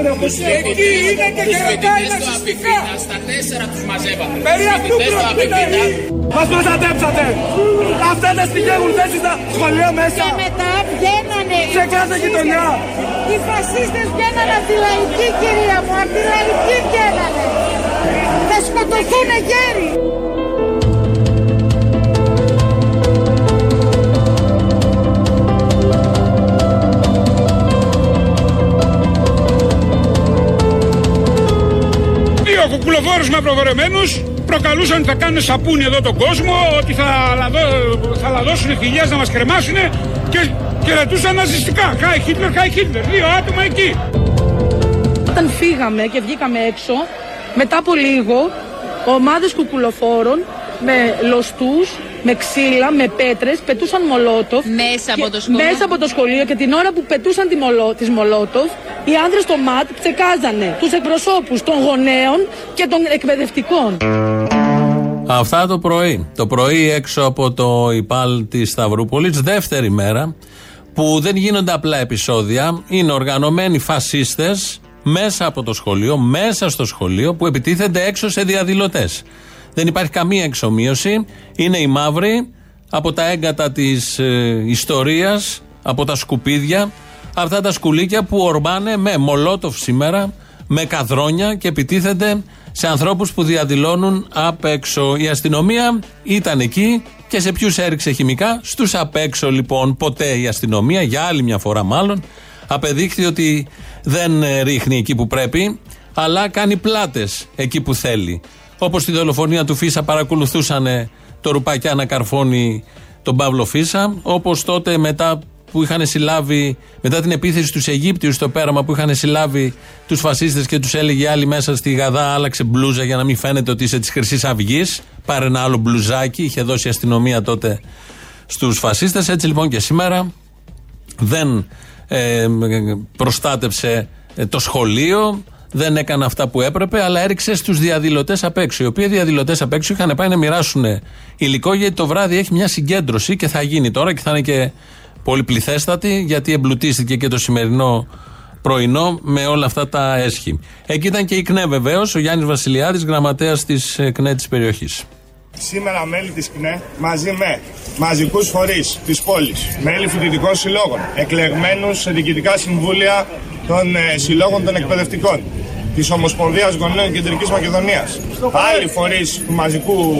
Εκεί είναι και χαιρετάει ναζιστικά. Στα τέσσερα τους μαζεύατε. Περί αυτού πρόκειται. Μας προστατέψατε. Αυτά δεν στοιχεύουν θέσεις στα σχολεία μέσα. Και μετά βγαίνανε. Σε κάθε γειτονιά. Οι φασίστες βγαίνανε από τη λαϊκή κυρία μου. Από τη λαϊκή βγαίνανε. Θα σκοτωθούν γέροι. Κουκουλοφόρους μαυροβορεμένους προκαλούσαν ότι θα κάνουν σαπούνι εδώ τον κόσμο, ότι θα, λαδώ, θα λαδώσουν φυγιές να μας κρεμάσουν και χαιρετούσαν ναζιστικά. Χάι Χίτλερ, χάι Χίτλερ. Δύο άτομα εκεί. Όταν φύγαμε και βγήκαμε έξω, μετά από λίγο, ομάδες κουκουλοφόρων με λοστούς, με ξύλα, με πέτρες, πετούσαν μολότοφ. Μέσα από το σχολείο. Μέσα από το σχολείο και την ώρα που πετούσαν τη μολό, τις μολότοφ, οι άνδρες στο ΜΑΤ ψεκάζανε τους εκπροσώπους των γονέων και των εκπαιδευτικών. Αυτά το πρωί. Το πρωί έξω από το ΙΠΑΛ της Σταυρούπολης, δεύτερη μέρα, που δεν γίνονται απλά επεισόδια, είναι οργανωμένοι φασίστες μέσα από το σχολείο, μέσα στο σχολείο, που επιτίθενται έξω σε διαδηλωτές. Δεν υπάρχει καμία εξομοίωση. Είναι οι μαύροι από τα έγκατα της ε, ιστορίας, από τα σκουπίδια, αυτά τα σκουλίκια που ορμάνε με μολότοφ σήμερα, με καδρόνια και επιτίθενται σε ανθρώπους που διαδηλώνουν απ' έξω. Η αστυνομία ήταν εκεί και σε ποιους έριξε χημικά; Στους απ' έξω λοιπόν ποτέ η αστυνομία, για άλλη μια φορά μάλλον, απεδείχθη ότι δεν ε, ρίχνει εκεί που πρέπει, αλλά κάνει πλάτες εκεί που θέλει. Όπως στη δολοφονία του Φίσα παρακολουθούσαν το ρουπακιά να καρφώνει τον Παύλο Φίσα, όπως τότε μετά που είχαν συλλάβει, μετά την επίθεση στους Αιγύπτιους στο πέραμα που είχαν συλλάβει τους φασίστες και τους έλεγε άλλοι μέσα στη Γαδά, άλλαξε μπλούζα για να μην φαίνεται ότι είσαι της Χρυσής Αυγής. Πάρε ένα άλλο μπλουζάκι, είχε δώσει η αστυνομία τότε στους φασίστες. Έτσι λοιπόν και σήμερα δεν ε, προστάτεψε ε, το σχολείο, δεν έκανε αυτά που έπρεπε, αλλά έριξε στους διαδηλωτές απ' έξω. Οι οποίοι διαδηλωτές απ' έξω είχαν πάει να μοιράσουν υλικό, γιατί το βράδυ έχει μια συγκέντρωση και θα γίνει τώρα και θα είναι και πολυπληθέστατη, γιατί εμπλουτίστηκε και το σημερινό πρωινό με όλα αυτά τα έσχη. Εκεί ήταν και η ΚΝΕ βεβαίως, ο Γιάννης Βασιλιάδης, γραμματέας της ΚΝΕ της περιοχής. Σήμερα μέλη της ΚΝΕ μαζί με μαζικούς φορείς της πόλης, μέλη φοιτητικών συλλόγων, εκλεγμένους σε διοικητικά συμβούλια των ε, συλλόγων των εκπαιδευτικών, της Ομοσπονδίας Γονέων Κεντρικής Μακεδονίας. Άλλοι φορείς του μαζικού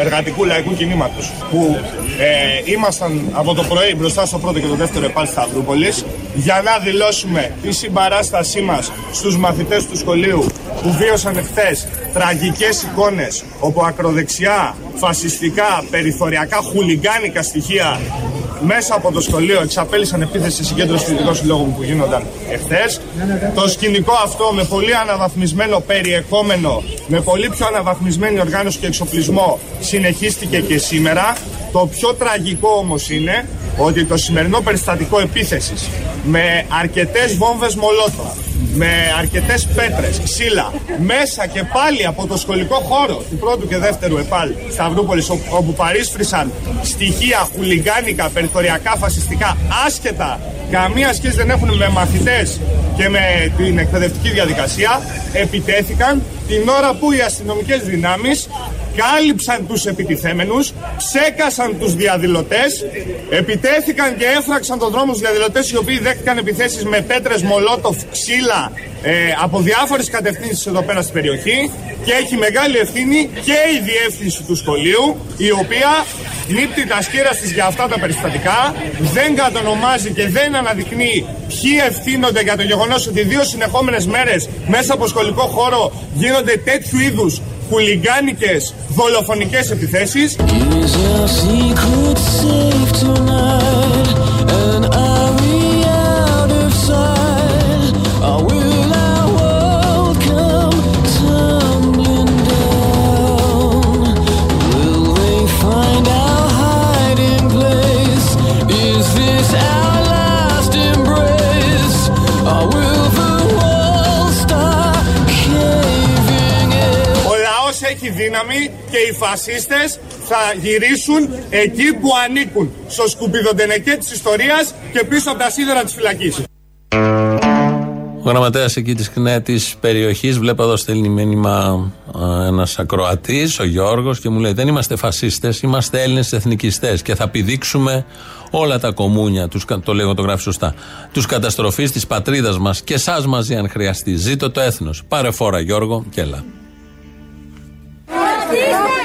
εργατικού λαϊκού κινήματος που ε, ήμασταν από το πρωί μπροστά στο πρώτο και το δεύτερο επάλ Σταυρούπολης για να δηλώσουμε τη συμπαράστασή μας στους μαθητές του σχολείου που βίωσαν χθε τραγικές εικόνες όπου ακροδεξιά, φασιστικά, περιθωριακά, χουλιγκάνικα στοιχεία μέσα από το σχολείο εξαπέλυσαν επίθεση σε συγκέντρωση φοιτητικών συλλόγων που γίνονταν εχθές. Το σκηνικό αυτό με πολύ αναβαθμισμένο περιεχόμενο, με πολύ πιο αναβαθμισμένη οργάνωση και εξοπλισμό συνεχίστηκε και σήμερα. Το πιο τραγικό όμως είναι ότι το σημερινό περιστατικό επίθεσης με αρκετές βόμβες μολότο, με αρκετές πέτρες, ξύλα, μέσα και πάλι από το σχολικό χώρο του πρώτου και δεύτερου ΕΠΑΛ Σταυρούπολης όπου παρίσφρησαν στοιχεία χουλιγάνικα, περιθωριακά, φασιστικά, άσχετα, καμία σχέση δεν έχουν με μαθητές και με την εκπαιδευτική διαδικασία, επιτέθηκαν την ώρα που οι αστυνομικές δυνάμεις κάλυψαν τους επιτιθέμενους, ψέκασαν τους διαδηλωτές, επιτέθηκαν και έφραξαν τον δρόμο στους διαδηλωτές οι οποίοι δέχτηκαν επιθέσεις με πέτρες, μολότοφ, ξύλα ε, από διάφορες κατευθύνσεις εδώ πέρα στην περιοχή. Και έχει μεγάλη ευθύνη και η διεύθυνση του σχολείου η οποία νύπτει τα σκύρα της για αυτά τα περιστατικά, δεν κατονομάζει και δεν αναδεικνύει ποιοι ευθύνονται για το γεγονός ότι δύο συνεχόμενες μέρες μέσα από σχολικό χώρο γίνονται τέτοιου είδους χουλιγκάνικες δολοφονικές επιθέσεις; Δύναμη και οι φασίστες θα γυρίσουν εκεί που ανήκουν, στο σκουπιδοντενεκέ της ιστορίας και πίσω από τα σίδερα της φυλακής. Ο γραμματέας εκεί της ΚΝΕ της περιοχής, βλέπω εδώ στέλνει μήνυμα ένας ακροατής, ο Γιώργος, και μου λέει: Δεν είμαστε φασίστες, είμαστε Έλληνες εθνικιστές και θα πηδήξουμε όλα τα κομμούνια, τους, το λέγω το γράφει σωστά, τους καταστροφής της πατρίδας μας και εσάς μαζί, αν χρειαστεί. Ζήτω το έθνος. Πάρε φόρα, Γιώργο, και έλα. Είναι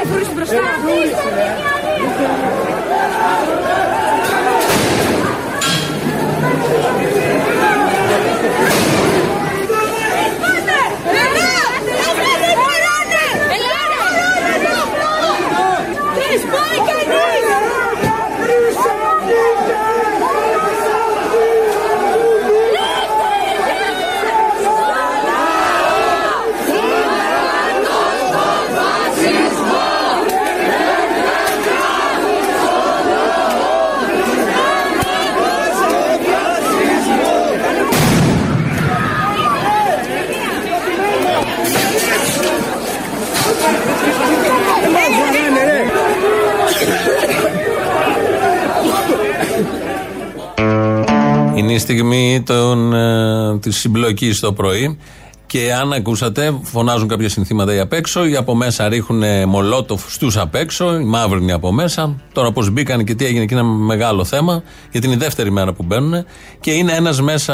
στιγμή των, ε, της συμπλοκής το πρωί και αν ακούσατε, φωνάζουν κάποια συνθήματα οι απ' έξω, οι από μέσα ρίχνουν μολότοφ στους απ' έξω, οι μαύροι από μέσα. Τώρα πώς μπήκαν και τι έγινε και είναι μεγάλο θέμα, γιατί είναι η δεύτερη μέρα που μπαίνουν. Και είναι ένας μέσα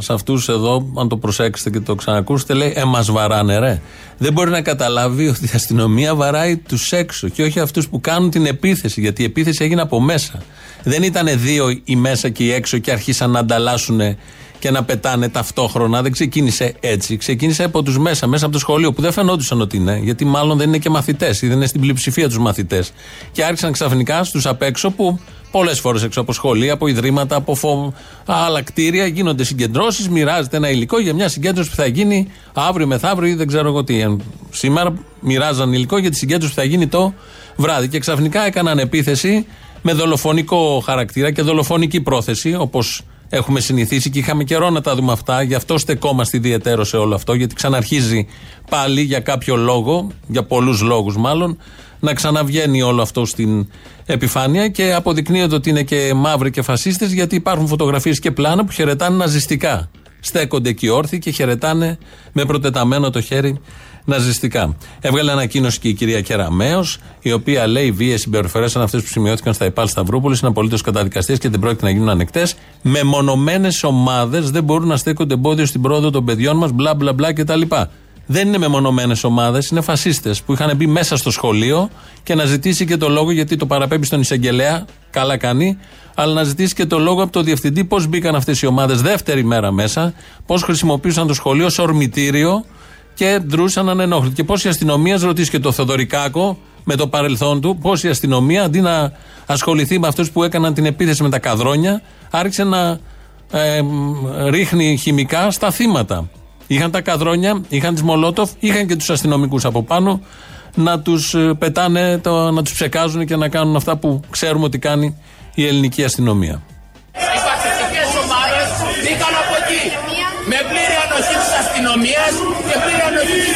σε αυτούς εδώ, αν το προσέξετε και το ξανακούσετε, λέει Ε, μας βαράνε, ρε. Δεν μπορεί να καταλάβει ότι η αστυνομία βαράει τους έξω και όχι αυτούς που κάνουν την επίθεση, γιατί η επίθεση έγινε από μέσα. Δεν ήταν δύο οι μέσα και οι έξω και αρχίσαν να ανταλλάσσουν και να πετάνε ταυτόχρονα. Δεν ξεκίνησε έτσι. Ξεκίνησε από τους μέσα, μέσα από το σχολείο που δεν φαινόντουσαν ότι είναι, γιατί μάλλον δεν είναι και μαθητές ή δεν είναι στην πλειοψηφία τους μαθητές. Και άρχισαν ξαφνικά στους απ' έξω που πολλές φορές έξω από σχολεία, από ιδρύματα, από φο... άλλα κτίρια γίνονται συγκεντρώσεις, μοιράζεται ένα υλικό για μια συγκέντρωση που θα γίνει αύριο μεθαύριο ή δεν ξέρω εγώ τι. Σήμερα μοιράζαν υλικό για τη συγκέντρωση που θα γίνει το βράδυ. Και ξαφνικά έκαναν επίθεση με δολοφονικό χαρακτήρα και δολοφονική πρόθεση, όπως έχουμε συνηθίσει και είχαμε καιρό να τα δούμε αυτά. Γι' αυτό στεκόμαστε ιδιαίτερο σε όλο αυτό, γιατί ξαναρχίζει πάλι για κάποιο λόγο, για πολλούς λόγους μάλλον, να ξαναβγαίνει όλο αυτό στην επιφάνεια και αποδεικνύεται ότι είναι και μαύροι και φασίστες, γιατί υπάρχουν φωτογραφίες και πλάνα που χαιρετάνε ναζιστικά. Στέκονται εκεί όρθιοι και χαιρετάνε με προτεταμένο το χέρι ναζιστικά. Έβγαλε ανακοίνωση και η κυρία Κεραμέο, η οποία λέει βίαιε συμπεριφορές σαν αυτές που σημειώθηκαν στα ΕΠΑΛ Σταυρούπολης είναι απολύτως καταδικαστές και δεν πρόκειται να γίνουν ανεκτές. Μεμονωμένες ομάδες δεν μπορούν να στέκονται εμπόδιο στην πρόοδο των παιδιών μας, μπλα μπλα μπλα κτλ. Δεν είναι μεμονωμένες ομάδες, είναι φασίστες που είχαν μπει μέσα στο σχολείο και να ζητήσει και το λόγο, γιατί το παραπέμπει στον εισαγγελέα, καλά κάνει, αλλά να ζητήσει και το λόγο από το διευθυντή πώς μπήκαν αυτές οι ομάδες δεύτερη μέρα μέσα, πώς χρησιμοποίησαν το σχολείο ως ορμητήριο και δρούσαν ανενόχλητοι. Και πώ η αστυνομία, ρωτήσει και το Θεοδωρικάκο με το παρελθόν του, πώ η αστυνομία αντί να ασχοληθεί με αυτούς που έκαναν την επίθεση με τα καδρόνια, άρχισε να ε, ρίχνει χημικά στα θύματα. Είχαν τα καδρόνια, είχαν τις Μολότοφ, είχαν και τους αστυνομικούς από πάνω να τους ε, πετάνε, το, να τους ψεκάζουν και να κάνουν αυτά που ξέρουμε ότι κάνει η ελληνική αστυνομία. αστυνομία και πλήρη ανοχή τη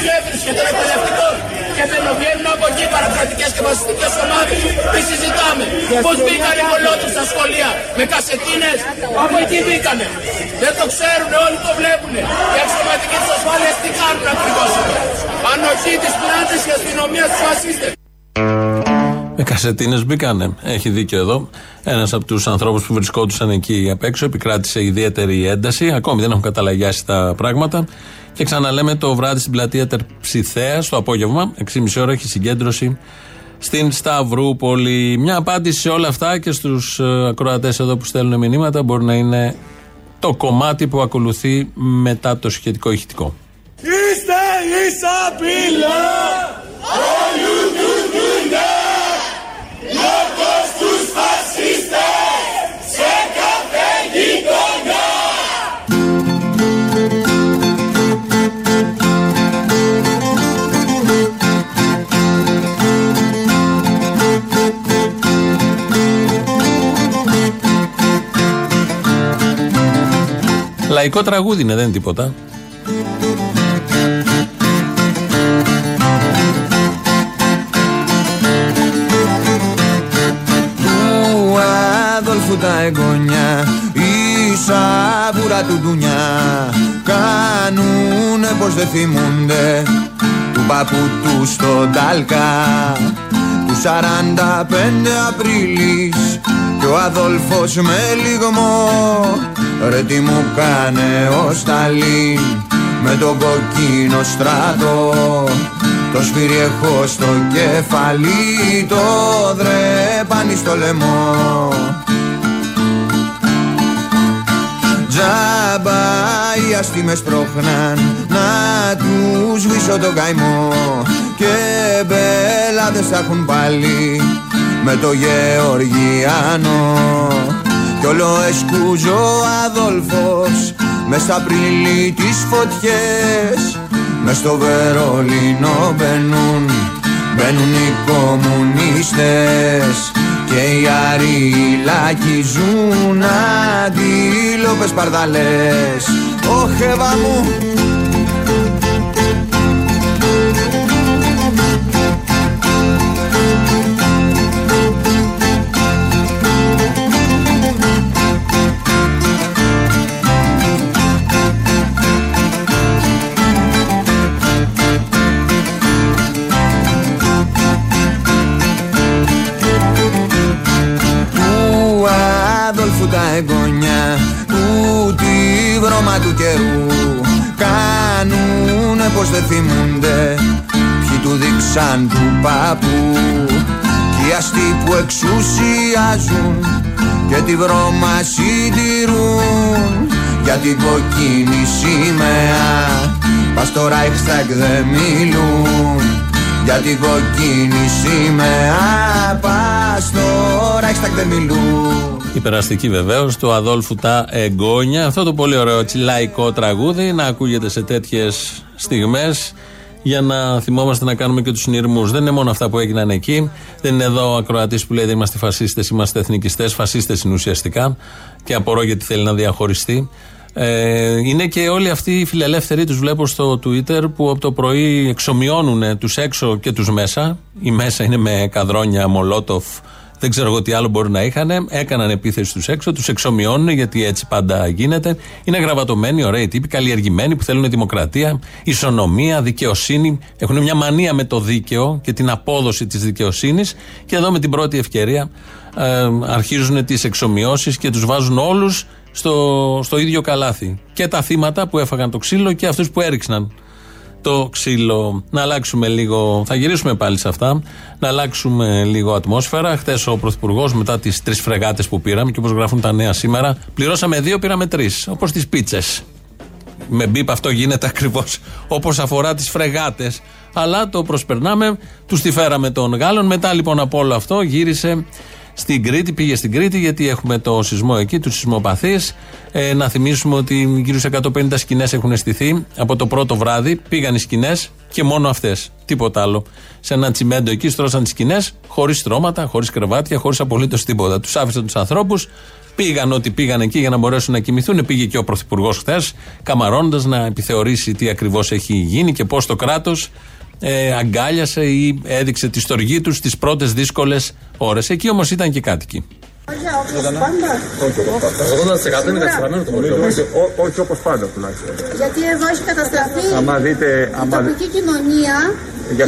διεύθυνση και των εκπαιδευτικών. Και βγαίνουν από εκεί παρακρατικέ και βασιστικέ ομάδες. Τι συζητάμε; Πώς μπήκαν οι κολότου στα σχολεία; Με κασετίνες; Από εκεί μπήκανε. Δεν το ξέρουν, όλοι το βλέπουν. Οι αξιωματικοί της ασφάλειας τι κάνουν ακριβώς; Εδώ. Ανοχή της πλάτη και αστυνομίας του φασίστες. Με κασετίνες μπήκανε. Έχει δίκιο εδώ. Ένας από τους ανθρώπους που βρισκόντουσαν εκεί απ' έξω επικράτησε ιδιαίτερη ένταση. Ακόμη δεν έχουν καταλαγιάσει τα πράγματα. Και ξαναλέμε το βράδυ στην πλατεία Τερψιθέα, το απόγευμα, 6.30 ώρα έχει συγκέντρωση στην Σταυρούπολη. Μια απάντηση σε όλα αυτά και στους ε, ακροατές εδώ που στέλνουν μηνύματα μπορεί να είναι το κομμάτι που ακολουθεί μετά το σχετικό ηχητικό. Είστε ίσα Λαϊκό τραγούδι είναι, δεν είναι τίποτα. Του Αδόλφου τα εγγονιά η σαβούρα του ντουνιά κάνουνε πως δεν θυμούνται του παππού του στον Ταλκά του 45 Απρίλης και ο Αδόλφος με λιγμό ρε τι μου κάνε ο Σταλίν με τον κοκκίνο στράτο το σφύρι έχω στο κεφάλι το δρέπανι στο λαιμό. Τζάμπα οι αστήμες πρόχναν να τους σβήσω τον καημό. Και μπελάδες θα έχουν πάλι με το Γεωργιάνο κι όλο εσκούζω Αδόλφος μες στα πριλή τις φωτιές. Μες στο Βερολίνο μπαίνουν Μπαίνουν οι κομμουνίστες Και οι αριλάκοι ζουν Αντίλοπες παρδαλές. Ωχ μου εγγονιά Ούτε βρώμα του καιρού Κάνουνε πως δεν θυμούνται. Ποιοι του δείξαν του παππού Κι οι αστεί που εξουσιάζουν Και τη βρώμα συντηρούν. Για την κοκκίνη σημαία Πας στο Reichstag δεν μιλούν. Για την κοκκίνη σημαία Πας στο Reichstag δεν μιλούν η περαστική βεβαίως του Αδόλφου Τα Εγγόνια. Αυτό το πολύ ωραίο λαϊκό τραγούδι να ακούγεται σε τέτοιες στιγμές για να θυμόμαστε να κάνουμε και τους συνειρμούς. Δεν είναι μόνο αυτά που έγιναν εκεί. Δεν είναι εδώ ο ακροατής που λέει δεν είμαστε φασίστες, είμαστε εθνικιστές. Φασίστες είναι ουσιαστικά και απορώ γιατί θέλει να διαχωριστεί. Ε, είναι και όλοι αυτοί οι φιλελεύθεροι, τους βλέπω στο Twitter, που από το πρωί εξομοιώνουν τους έξω και τους μέσα. Η μέσα είναι με καδρόνια, μολότοφ, δεν ξέρω εγώ τι άλλο μπορεί να είχαν. Έκαναν επίθεση στου έξω, τους εξομοιώνουν γιατί έτσι πάντα γίνεται. Είναι γραβατωμένοι, ωραίοι τύποι, καλλιεργημένοι που θέλουν δημοκρατία, ισονομία, δικαιοσύνη. Έχουν μια μανία με το δίκαιο και την απόδοση της δικαιοσύνης. Και εδώ με την πρώτη ευκαιρία ε, αρχίζουν τις εξομοιώσεις και τους βάζουν όλους στο, στο ίδιο καλάθι. Και τα θύματα που έφαγαν το ξύλο και αυτούς που έριξαν το ξύλο. Να αλλάξουμε λίγο, θα γυρίσουμε πάλι σε αυτά, να αλλάξουμε λίγο ατμόσφαιρα. Χθες ο Πρωθυπουργός, μετά τις τρεις φρεγάτες που πήραμε και όπως γράφουν τα νέα σήμερα, πληρώσαμε δύο, πήραμε τρεις. Όπως τις πίτσες. Με μπίπ αυτό γίνεται ακριβώς όπως αφορά τις φρεγάτες. Αλλά το προσπερνάμε, τους τη φέραμε των Γάλλων. Μετά λοιπόν από όλο αυτό γύρισε στην Κρήτη. Πήγε στην Κρήτη γιατί έχουμε το σεισμό εκεί, τους σεισμοπαθείς. Ε, να θυμίσουμε ότι γύρω σε 150 σκηνές έχουν στηθεί από το πρώτο βράδυ. Πήγαν οι σκηνές και μόνο αυτές. Τίποτα άλλο. Σε ένα τσιμέντο εκεί στρώσαν τις σκηνές, χωρίς στρώματα, χωρίς κρεβάτια, χωρίς απολύτως τίποτα. Τους άφησαν τους ανθρώπους, πήγαν ό,τι πήγαν εκεί για να μπορέσουν να κοιμηθούν. Πήγε και ο Πρωθυπουργός χθες, καμαρώντα να επιθεωρήσει τι ακριβώς έχει γίνει και πώς το κράτος ε, αγκάλιασε ή έδειξε τη στοργή τους στις πρώτες δύσκολες ώρες. Εκεί όμως ήταν και κάτοικοι. Όχι όπω πάντα τουλάχιστον. Γιατί εδώ έχει καταστραφεί η τοπική κοινωνία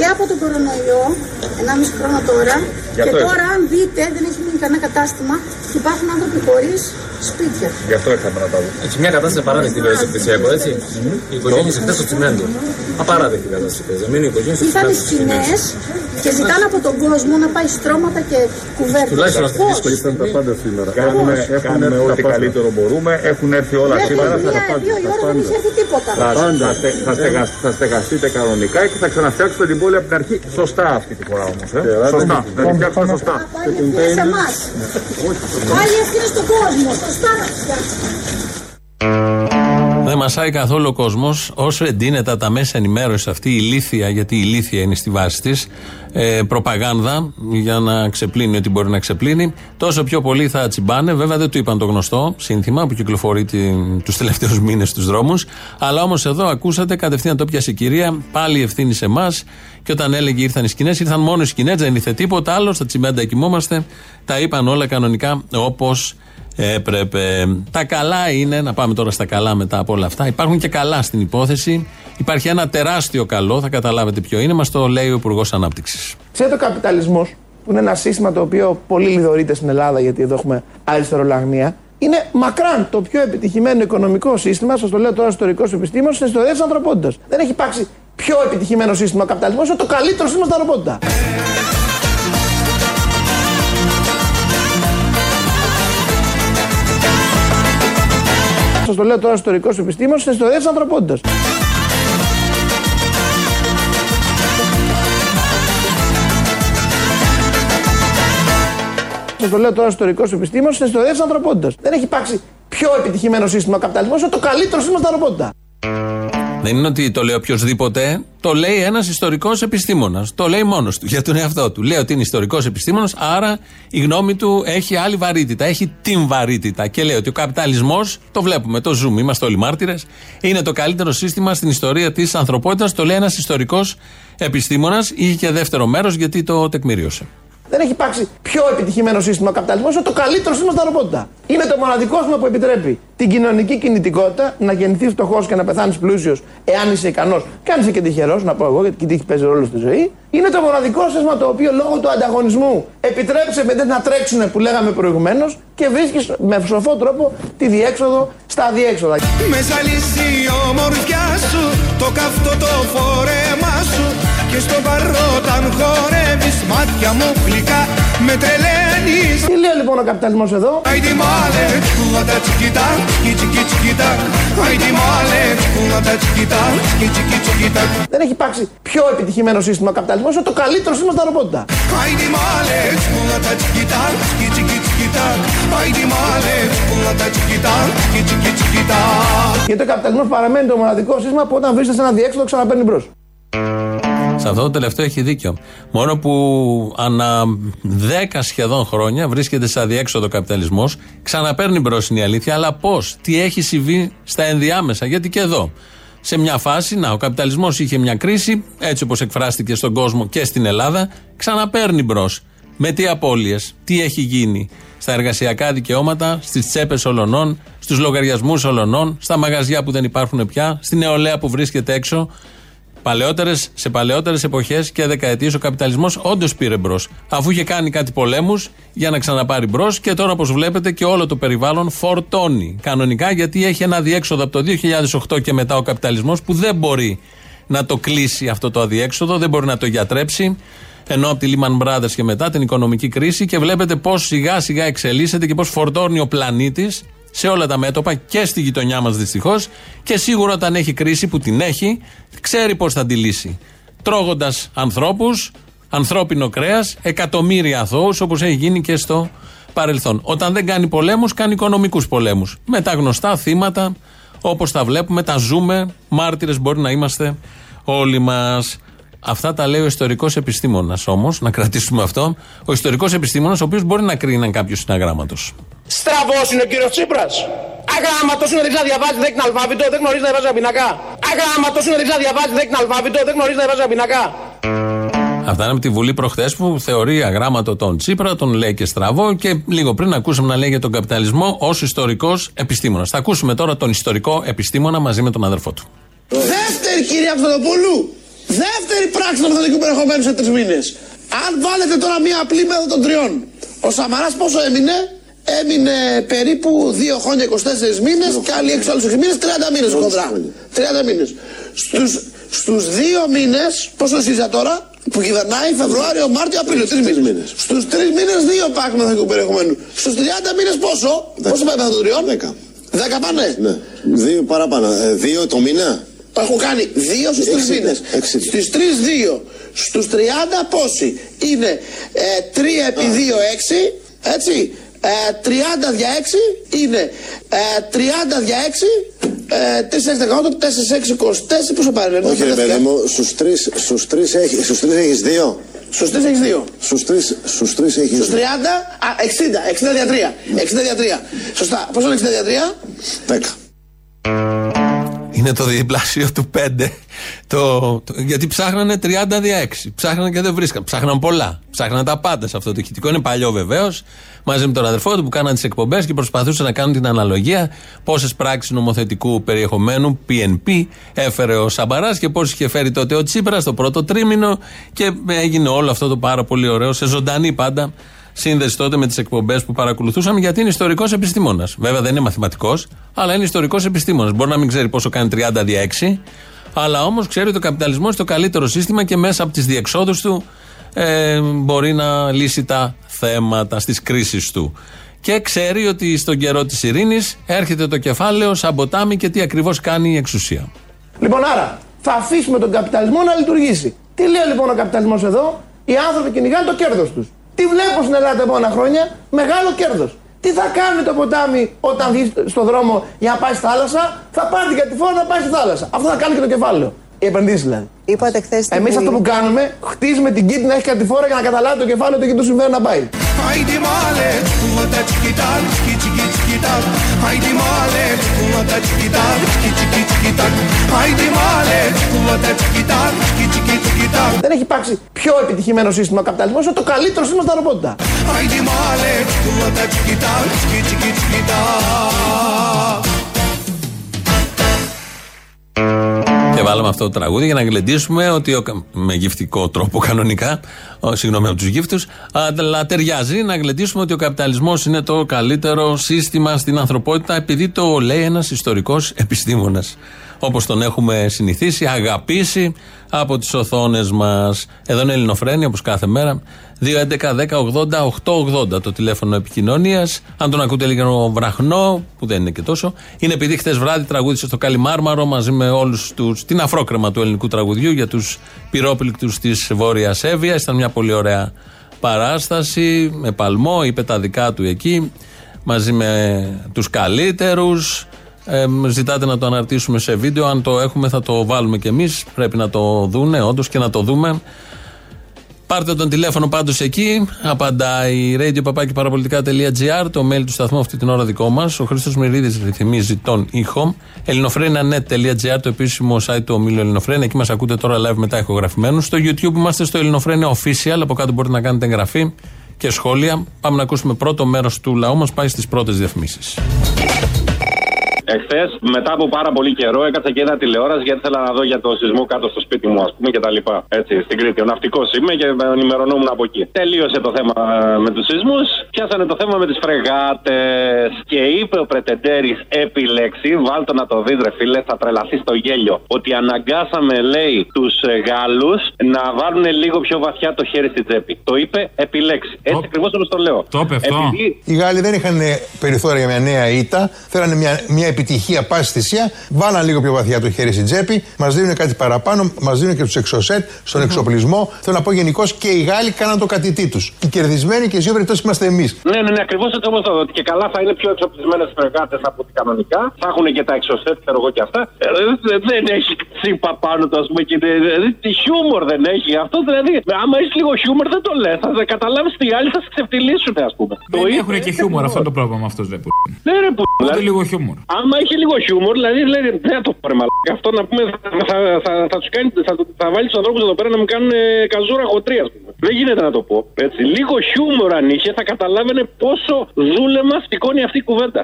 και από τον κορονοϊό, 1,5 χρόνο τώρα. Και τώρα, αν δείτε, δεν έχει μείνει κανένα κατάστημα και υπάρχουν άνθρωποι χωρίς σπίτια. Γι' αυτό ήρθαμε να τα δούμε. Έχει μια κατάσταση απαράδεκτη βέβαια σε πλησιακό, έτσι. Οι οικογένειες χτε στο τσιμέντο. Απαράδεκτη κατάσταση. Μείνει η οικογένεια στο τσιμέντο. Ήρθαν σκηνές και ζητάνε από τον κόσμο να πάει στρώματα και κουβέρτες. Τουλάχιστον αυτή τη Ήταν τα πάντα σήμερα. Κάνουμε, κάνουμε ό,τι καλύτερο μπορούμε. Έχουν έρθει όλα σήμερα. Δύο η ώρα δεν έχει έρθει τίποτα. Θα στεγαστείτε κανονικά και θα ξαναφτιάξετε την πόλη από την αρχή. Σωστά αυτή τη φορά όμως. Σωστά. Θα την φτιάξουμε σωστά. Πάλι σε εμάς. Πάλι ευθύνη στον κόσμο. Σωστά να φτιάξουμε. Δεν μασάει καθόλου ο κόσμος, όσο εντείνεται τα μέσα ενημέρωσης αυτή η ηλίθια, γιατί η ηλίθια είναι στη βάση της, ε, προπαγάνδα για να ξεπλύνει ό,τι μπορεί να ξεπλύνει, τόσο πιο πολύ θα τσιμπάνε. Βέβαια δεν του είπαν το γνωστό σύνθημα που κυκλοφορεί τους τελευταίους μήνες στους δρόμους. Αλλά όμως εδώ ακούσατε κατευθείαν το πιασε η κυρία, πάλι ευθύνη σε εμάς. Και όταν έλεγε ήρθαν οι σκηνές, ήρθαν μόνο οι σκηνές, δεν ήρθε τίποτα άλλο. Στα τσιμέντα κοιμόμαστε. Τα είπαν όλα κανονικά όπως έπρεπε. Τα καλά είναι, να πάμε τώρα στα καλά μετά από όλα αυτά. Υπάρχουν και καλά στην υπόθεση. Υπάρχει ένα τεράστιο καλό, θα καταλάβετε ποιο είναι, μας το λέει ο Υπουργός Ανάπτυξης. Ξέρετε, ο καπιταλισμός, που είναι ένα σύστημα το οποίο πολύ λιδωρείται στην Ελλάδα, γιατί εδώ έχουμε αριστερολαγνία, είναι μακράν το πιο επιτυχημένο οικονομικό σύστημα, σας το λέω τώρα ιστορικό επιστήμο, στην ιστορία της ανθρωπότητας. Δεν έχει υπάρξει πιο επιτυχημένο σύστημα ο καπιταλισμός, είναι το καλύτερο σύστημα στην ανθρωπότητα. Σα το λέω τώρα ιστορικό επιστήμο στην ιστορία τη ανθρωπότητας. Σα το λέω τώρα ιστορικό επιστήμο στην ιστορία τη ανθρωπότητας. Δεν έχει υπάρξει πιο επιτυχημένο σύστημα καπιταλισμός, είναι το καλύτερο σύστημα στην ανθρωπότητα. Δεν είναι ότι το λέει οποιοδήποτε. Το λέει ένας ιστορικός επιστήμονας. Το λέει μόνος του για τον εαυτό του. Λέει ότι είναι ιστορικός επιστήμονας, άρα η γνώμη του έχει άλλη βαρύτητα. Έχει την βαρύτητα. Και λέει ότι ο καπιταλισμός, το βλέπουμε, το ζούμε, είμαστε όλοι μάρτυρες, είναι το καλύτερο σύστημα στην ιστορία της ανθρωπότητας. Το λέει ένας ιστορικός επιστήμονας. Είχε και δεύτερο μέρος γιατί το τεκμηρίωσε. Δεν έχει υπάρξει πιο επιτυχημένο σύστημα καπιταλισμός, είναι το καλύτερο σύστημα στην ανθρωπότητα. Είναι το μοναδικό σύστημα που επιτρέπει την κοινωνική κινητικότητα να γεννηθεί φτωχός και να πεθάνει πλούσιος, εάν είσαι ικανός και αν είσαι και τυχερός, να πω εγώ, γιατί η τύχη παίζει ρόλο στη ζωή. Είναι το μοναδικό σύστημα το οποίο λόγω του ανταγωνισμού επιτρέπει σε παιδί να τρέξουν που λέγαμε προηγουμένως και βρίσκεις με σοφό τρόπο τη διέξοδο στα διέξοδα. Με ζαλίζει η ομορφιά σου, το καυτό το φόρεμά σου και στο παρόταν χορεύεις μάτια μου γλυκά με τρελαίνεις. Τι λέει λοιπόν ο καπιταλισμός εδώ; Αϊτι μάλε τσικούγατα τσικιτά τσικι τσικιτά Αϊτι μάλε τσικούγατα τσικιτά τσικι τσικιτά Δεν έχει υπάρξει πιο επιτυχημένο σύστημα καπιταλισμός είναι το καλύτερο σύστημα στην ανθρωπότητα Αϊτι μάλε τσικούγατα τσικιτά τσικι τσικιτά Αϊτι μάλε τσικούγατα τσικιτά τσικι τσικιτά Γιατί ο καπιταλισμός παραμένει το μοναδικό σύστημα που όταν βρίσκεται σε ένα διέξοδο ξαναπαίρνει μπρος σε αυτό το τελευταίο έχει δίκιο. Μόνο που ανά 10 σχεδόν χρόνια βρίσκεται σε αδιέξοδο καπιταλισμός, ξαναπαίρνει μπρος η αλήθεια, αλλά πώς, τι έχει συμβεί στα ενδιάμεσα, γιατί και εδώ. Σε μια φάση, να, ο καπιταλισμός είχε μια κρίση, έτσι όπως εκφράστηκε στον κόσμο και στην Ελλάδα, ξαναπαίρνει μπρος. Με τι απώλειες, τι έχει γίνει στα εργασιακά δικαιώματα, στις τσέπες ολονών, στους λογαριασμούς ολονών, στα μαγαζιά που δεν υπάρχουν πια, στην νεολαία που βρίσκεται έξω, Παλαιότερες, σε παλαιότερες εποχές και δεκαετίες ο καπιταλισμός όντως πήρε μπρος. Αφού είχε κάνει κάτι πολέμους για να ξαναπάρει μπρος και τώρα όπως βλέπετε και όλο το περιβάλλον φορτώνει. Κανονικά γιατί έχει ένα αδιέξοδο από το 2008 και μετά ο καπιταλισμός που δεν μπορεί να το κλείσει αυτό το αδιέξοδο, δεν μπορεί να το γιατρέψει. Ενώ από τη Lehman Brothers και μετά την οικονομική κρίση και βλέπετε πώς σιγά σιγά εξελίσσεται και πώς φορτώνει ο πλανήτης σε όλα τα μέτωπα και στη γειτονιά μας δυστυχώς και σίγουρα όταν έχει κρίση που την έχει, ξέρει πώς θα τη λύσει. Τρώγοντας ανθρώπους, ανθρώπινο κρέας, εκατομμύρια αθώους όπως έχει γίνει και στο παρελθόν. Όταν δεν κάνει πολέμους, κάνει οικονομικούς πολέμους. Με τα γνωστά θύματα, όπως τα βλέπουμε, τα ζούμε, μάρτυρες μπορεί να είμαστε όλοι μας. Αυτά τα λέει ο ιστορικός επιστήμονας όμως, να κρατήσουμε αυτό. Ο ιστορικός επιστήμονας, ο οποίος μπορεί να κρίνει αν κάποιο είναι αγράμματο. Στραβός είναι ο κύριος Τσίπρας. Αγράμματος είναι δεν διαβάζει δέκνα αλφάβητο, δεν γνωρίζεις να διαβάζει πινακά. Αγράμματος είναι δεν διαβάζει δέκνα αλφάβητο, δεν γνωρίζεις να διαβάζει πινακά. Αυτά είναι από τη Βουλή προχθές που θεωρεί αγράμματο τον Τσίπρα, τον λέει και στραβό και λίγο πριν ακούσαμε να λέει για τον καπιταλισμό ως ιστορικός επιστήμονας. Θα ακούσουμε τώρα τον ιστορικό επιστήμονα μαζί με τον αδερφό του. Δεύτερη κυρία Αυτοδοπούλου, δεύτερη πράξη του μεθοδικού περιεχομένου σε τρεις μήνες. Αν βάλετε τώρα μία απλή μέθοδο των τριών, ο Σαμαράς πόσο έμεινε, έμεινε περίπου 2 χρόνια 24 μήνες και άλλοι 6 άλλους 6 μήνες, 30 μήνες κοντρά. 30 μήνες. Στους στους δύο μήνες, πόσο ΣΥΡΙΖΑ τώρα, που κυβερνάει Φεβρουάριο, Μάρτιο, Απρίλιο, τρεις μήνες. Στους τρεις μήνες, δύο πάκου μεθοδικού περιεχομένου. Στους 30 μήνες πόσο, πόσο πάει μεθοδο τριών, 10. 10 πάνε; Ναι. Δύο παραπάνω. Ε, δύο το μήνα; Το έχω κάνει δύο στους τρεις μήνες. Στις τρεις δύο. Στους 30 πόσοι είναι ε, 3 επί 2 6. Έτσι; 30 ε, δια 6 είναι 30 ε, δια 6 Ε, 4-18, 4-6-24, πόσο πάρει, Όχι, ρε παιδί μου, στους τρεις στους τρεις έχεις στους τρεις έχεις δύο. Στους τρεις έχεις δύο. Στους τρεις στους τρεις έχεις Στους 30, α, 60, 60 δια 3. 60 δια 3. Σωστά. Πόσο είναι 60 δια 3? 10. Είναι το διπλάσιο του 5. Το, το, γιατί ψάχνανε 30 δια 6. Ψάχνανε και δεν βρίσκαν. Ψάχναν πολλά. Ψάχναν τα πάντα σε αυτό το ηχητικό. Είναι παλιό βεβαίως. Μαζί με τον αδερφό του που κάναν τις εκπομπές και προσπαθούσαν να κάνουν την αναλογία πόσες πράξεις νομοθετικού περιεχομένου, PNP, έφερε ο Σαμπαράς και πόσε είχε φέρει τότε ο Τσίπρας στο πρώτο τρίμηνο. Και έγινε όλο αυτό το πάρα πολύ ωραίο, σε ζωντανή πάντα σύνδεση τότε με τις εκπομπές που παρακολουθούσαμε, γιατί είναι ιστορικός επιστήμονας. Βέβαια δεν είναι μαθηματικός, αλλά είναι ιστορικός επιστήμονας. Μπορεί να μην ξέρει πόσο κάνει 30 δια 6, αλλά όμως ξέρει ότι ο καπιταλισμός είναι το καλύτερο σύστημα και μέσα από τις διεξόδους του ε, μπορεί να λύσει τα θέματα στις κρίσεις του. Και ξέρει ότι στον καιρό της ειρήνης έρχεται το κεφάλαιο σαν ποτάμι και τι ακριβώς κάνει η εξουσία. Λοιπόν, άρα θα αφήσουμε τον καπιταλισμό να λειτουργήσει. Τι λέει λοιπόν ο καπιταλισμός εδώ, οι άνθρωποι κυνηγάνε το κέρδος τους. Τι βλέπω στην Ελλάδα τα επόμενα χρόνια, μεγάλο κέρδος. Τι θα κάνει το ποτάμι όταν βγει στον δρόμο για να πάει στη θάλασσα, θα πάρει την κατηφόρα να πάει στη θάλασσα. Αυτό θα κάνει και το κεφάλαιο. Οι επενδύσεις δηλαδή. Είπατε χθες Εμείς αυτό που κάνουμε, χτίζουμε την κήτη να έχει κατηφόρα για να καταλάβει το κεφάλαιο ότι εκεί του συμβαίνει να πάει. Δεν έχει υπάρξει πιο επιτυχημένο σύστημα καπιταλισμό, είναι το καλύτερο σύστημα στην ανθρωπότητα. Και βάλαμε αυτό το τραγούδι για να γλεντήσουμε ότι. Ο, με γυφτικό τρόπο κανονικά. Ο, συγγνώμη από τους γύφτους. Αλλά ταιριάζει να γλεντήσουμε ότι ο καπιταλισμός είναι το καλύτερο σύστημα στην ανθρωπότητα επειδή το λέει ένας ιστορικός επιστήμονας. Όπως τον έχουμε συνηθίσει, αγαπήσει από τις οθόνες μας. Εδώ είναι Ελληνοφρένια όπως κάθε μέρα. 2.11.10.80.880 το τηλέφωνο επικοινωνίας. Αν τον ακούτε λίγο βραχνό, που δεν είναι και τόσο, είναι επειδή χθες βράδυ τραγούδισε στο Καλιμάρμαρο μαζί με όλους τους. την αφρόκρεμα του ελληνικού τραγουδιού για τους πυρόπληκτους της Βόρειας Εύβοιας. Ήταν μια πολύ ωραία παράσταση με παλμό, είπε τα δικά του εκεί, μαζί με τους καλύτερους. Ε, ζητάτε να το αναρτήσουμε σε βίντεο. Αν το έχουμε, θα το βάλουμε κι εμείς. Πρέπει να το δούνε, όντως και να το δούμε. Πάρτε τον τηλέφωνο πάντως εκεί. Απαντάει radio το mail του σταθμού αυτή την ώρα δικό μας. Ο Χρήστος Μυρίδης ρυθμίζει τον ήχο. ελληνοφρένα.net.gr, το επίσημο site του ομίλου Ελληνοφρένα. Εκεί μας ακούτε τώρα live μετά ηχογραφημένους. Στο YouTube είμαστε στο Ελληνοφρένα Official. Από κάτω μπορείτε να κάνετε εγγραφή και σχόλια. Πάμε να ακούσουμε πρώτο μέρος του λαού μας. Πάει στις πρώτες διαφημίσεις. Εχθές, μετά από πάρα πολύ καιρό, έκατσα και είδα τηλεόραση γιατί ήθελα να δω για το σεισμό κάτω στο σπίτι μου, ας πούμε και τα λοιπά. Έτσι, στην Κρήτη. Ο ναυτικός είμαι και ενημερωνόμουν από εκεί. Τελείωσε το θέμα ε, με τους σεισμούς, πιάσανε το θέμα με τις φρεγάτες. Και είπε ο Πρετεντέρης επιλέξει, βάλτο να το δει, ρε φίλε, θα τρελαθεί στο γέλιο. Ότι αναγκάσαμε, λέει, τους ε, Γάλλους να βάλουν λίγο πιο βαθιά το χέρι στην τσέπη. Το είπε επιλέξει. Έτσι ακριβώς όπως το λέω. Το είπε αυτό. Οι Γάλλοι δεν είχαν περιθώρια για μια νέα ήττα, θέλανε μια, μια επιτυχία πάση θυσία, βάλαν λίγο πιο βαθιά το χέρι στην τσέπη, μας δίνουν κάτι παραπάνω, μας δίνουν και τους εξωσέτ στον εξοπλισμό. Θέλω να πω γενικώς και οι Γάλλοι κάναν το κατητή τους. Οι κερδισμένοι και οι δύο περιπτώσει είμαστε εμείς. Ναι, ναι, ναι, ακριβώς έτσι όπως το δω. Και καλά θα είναι πιο εξοπλισμένες φρεγάτες από ό,τι κανονικά. Θα έχουν και τα εξωσέτ, ξέρω εγώ και αυτά. Ε, δεν έχει τσίπα πάνω του, ας πούμε, και τι χιούμορ δεν έχει. Αυτό δηλαδή, άμα έχει λίγο χιούμορ δεν το λες. Θα καταλάβεις τι άλλοι θα σε ξεφτυλίσουν, ας πούμε. Δεν έχουν και χιούμορ, αυτό το πρόβλημα με αυτούς δεν Ναι, ρε, που. λίγο χιούμορ άμα έχει λίγο χιούμορ, δηλαδή λέει δεν το πάρει μαλάκα. Αυτό να πούμε θα, θα, θα, θα τους κάνει, θα, θα βάλει τους ανθρώπους εδώ πέρα να μην κάνουν καζούρα χωτρία, Δεν γίνεται να το πω. Έτσι. Λίγο χιούμορ αν είχε, θα καταλάβαινε πόσο δούλεμα σηκώνει αυτή η κουβέντα.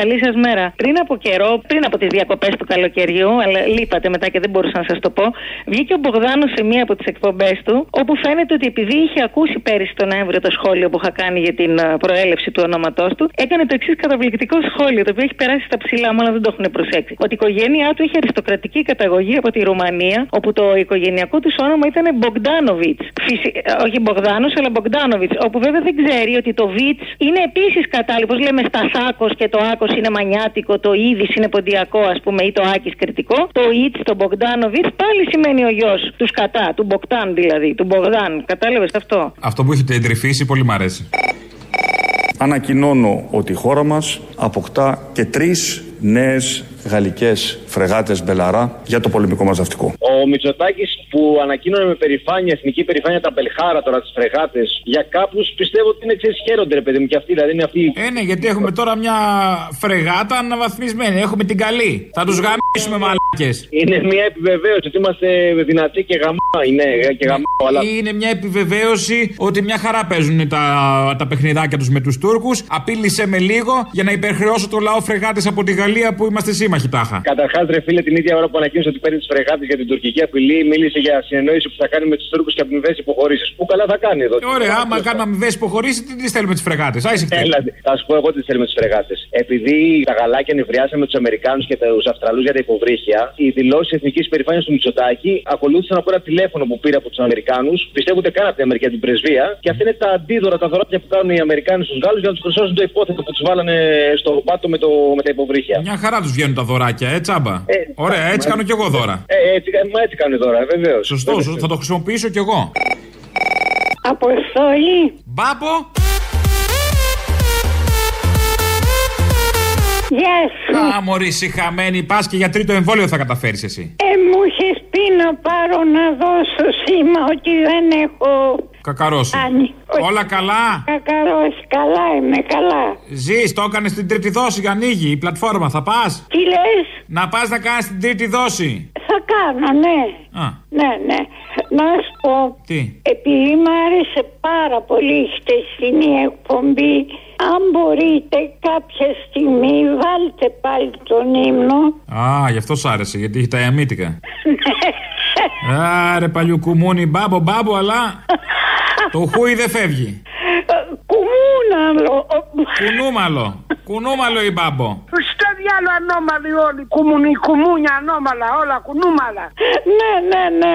Καλή σας μέρα. Πριν από καιρό, πριν από τις διακοπές του καλοκαιριού, αλλά λείπατε μετά και δεν μπορούσα να σας το πω, βγήκε ο Μπογδάνος σε μία από τις εκπομπές του, όπου φαίνεται ότι επειδή είχε ακούσει πέρυσι τον Νοέμβριο το σχόλιο που είχα κάνει για την ε, προέλευση του ονόματός του, έκανε το εξής καταπληκτικό σχόλιο, το οποίο έχει περάσει στα ψηλά, μάλλον δεν το έχουν προσέξει. Ότι η οικογένειά του είχε αριστοκρατική καταγωγή από τη Ρουμανία, όπου το οικογενειακό του όνομα ήταν Μπογκδάνοβιτς. Φυσι... Ε, όχι Μπογδάνος, αλλά Μπογκδάνοβιτς. Όπου βέβαια δεν ξέρει ότι το Βιτς είναι επίσης κατάλληλος, λέμε στα Σάκο και το Άκος είναι μανιάτικο, το Ήδη είναι ποντιακό, ας πούμε, ή το Άκης κριτικό. Το Ιτς, το Μπογκδάνοβιτς, πάλι σημαίνει ο γιος του Σκατά, του Μποκτάν δηλαδή, του Μπογδάν. Κατάλαβες αυτό; Αυτό που έχετε εντρυφήσει πολύ μ' αρέσει. Ανακοινώνω ότι η χώρα μας αποκτά και τρεις νέες γαλλικές φρεγάτες Μπελαρά για το πολεμικό μας ναυτικό. Ο Μητσοτάκης που ανακοίνωνε με περηφάνεια, εθνική περηφάνεια τα Μπελχάρα τώρα τις φρεγάτες, για κάποιους πιστεύω ότι είναι ξέρεις χαίρονται, ρε παιδί μου, και αυτοί δηλαδή είναι αυτοί. Ε, ναι, γιατί έχουμε τώρα μια φρεγάτα αναβαθμισμένη. Έχουμε την καλή. Θα τους γαμήσουμε μαλάκες. Είναι μια επιβεβαίωση ότι είμαστε δυνατοί και γαμά. Είναι, και γαμά, αλλά... Είναι μια επιβεβαίωση ότι μια χαρά παίζουν τα, τα παιχνιδάκια τους με τους Τούρκους. Απείλησε με λίγο για να υπερχρεώσω το λαό φρεγάτες από τη Γαλλία που είμαστε σύμμαχοι τάχα. Καταρχάς, ρε φίλε, την ίδια ώρα που ανακοίνωσε ότι παίρνει τις φρεγάτες για την τουρκική απειλή, μίλησε για συνεννόηση που θα κάνει με τους Τούρκους και αμοιβές υποχωρήσεις. Που καλά θα κάνει εδώ. Ωραία, άμα κάνουμε αμοιβές υποχωρήσεις, τι τι θέλουμε τις φρεγάτες. Έλα, θα σου πω εγώ τι θέλουμε τις φρεγάτες. Επειδή τα γαλάκια νευριάσαμε τους Αμερικάνους και τους Αυστραλούς για τα υποβρύχια, οι δηλώσεις εθνικής υπερηφάνεια του Μητσοτάκη ακολούθησαν από ένα τηλέφωνο που πήρε από τους Αμερικάνους. Πιστεύω ούτε καν από την Αμερική, την πρεσβεία. Και αυτά είναι τα αντίδωρα, τα δωράκια που κάνουν οι Αμερικάνοι στους Γάλλους για να τους χρυσώσουν το υπόθετο που τους βάλανε στο πάτο με, το, με τα υποβρύχια. Μια χαρά τους βγαίνουν τα δωράκια, ε, τσάμπα. Ε, Ωραία, έτσι μα- κάνω κι εγώ δώρα. Ε, έτσι, μα έτσι κάνουν δώρα, βεβαίως. Σωστό, σωστό, θα το χρησιμοποιήσω κι εγώ. Αποστολή. Μπάμπο. Γεια σου. Α, μωρή, συχαμένη, πας και για τρίτο εμβόλιο θα καταφέρεις εσύ. Ε, μου είχες πει να πάρω να δώσω σήμα ότι δεν έχω Κακαρό σου. κάνει. Όλα καλά; Κακαρός, καλά είμαι, καλά. Ζεις, το έκανες στην τρίτη δόση, ανοίγει η πλατφόρμα, θα πας; Τι λες, Να πας να κάνεις την τρίτη δόση. θα κάνω, ναι. Α. Ναι, ναι. Να σου πω, Τι; επειδή μ' άρεσε πάρα πολύ η χτεσινή εκπομπή, αν μπορείτε κάποια στιγμή βάλτε πάλι τον ύμνο. Α, γι' αυτό σ' άρεσε, γιατί έχει τα ιαμίτικα. Άρε παλιού κουμούνι, μπάμπο, μπάμπο, αλλά το χούι δεν φεύγει. Κουμούναλο. Κουνούμαλο. Κουνούμαλο η μπάμπο. Στο διάλο ανώμαλοι όλοι. Κουμουνι, κουμούνια ανώμαλα, όλα κουνούμαλα. Ναι, ναι, ναι.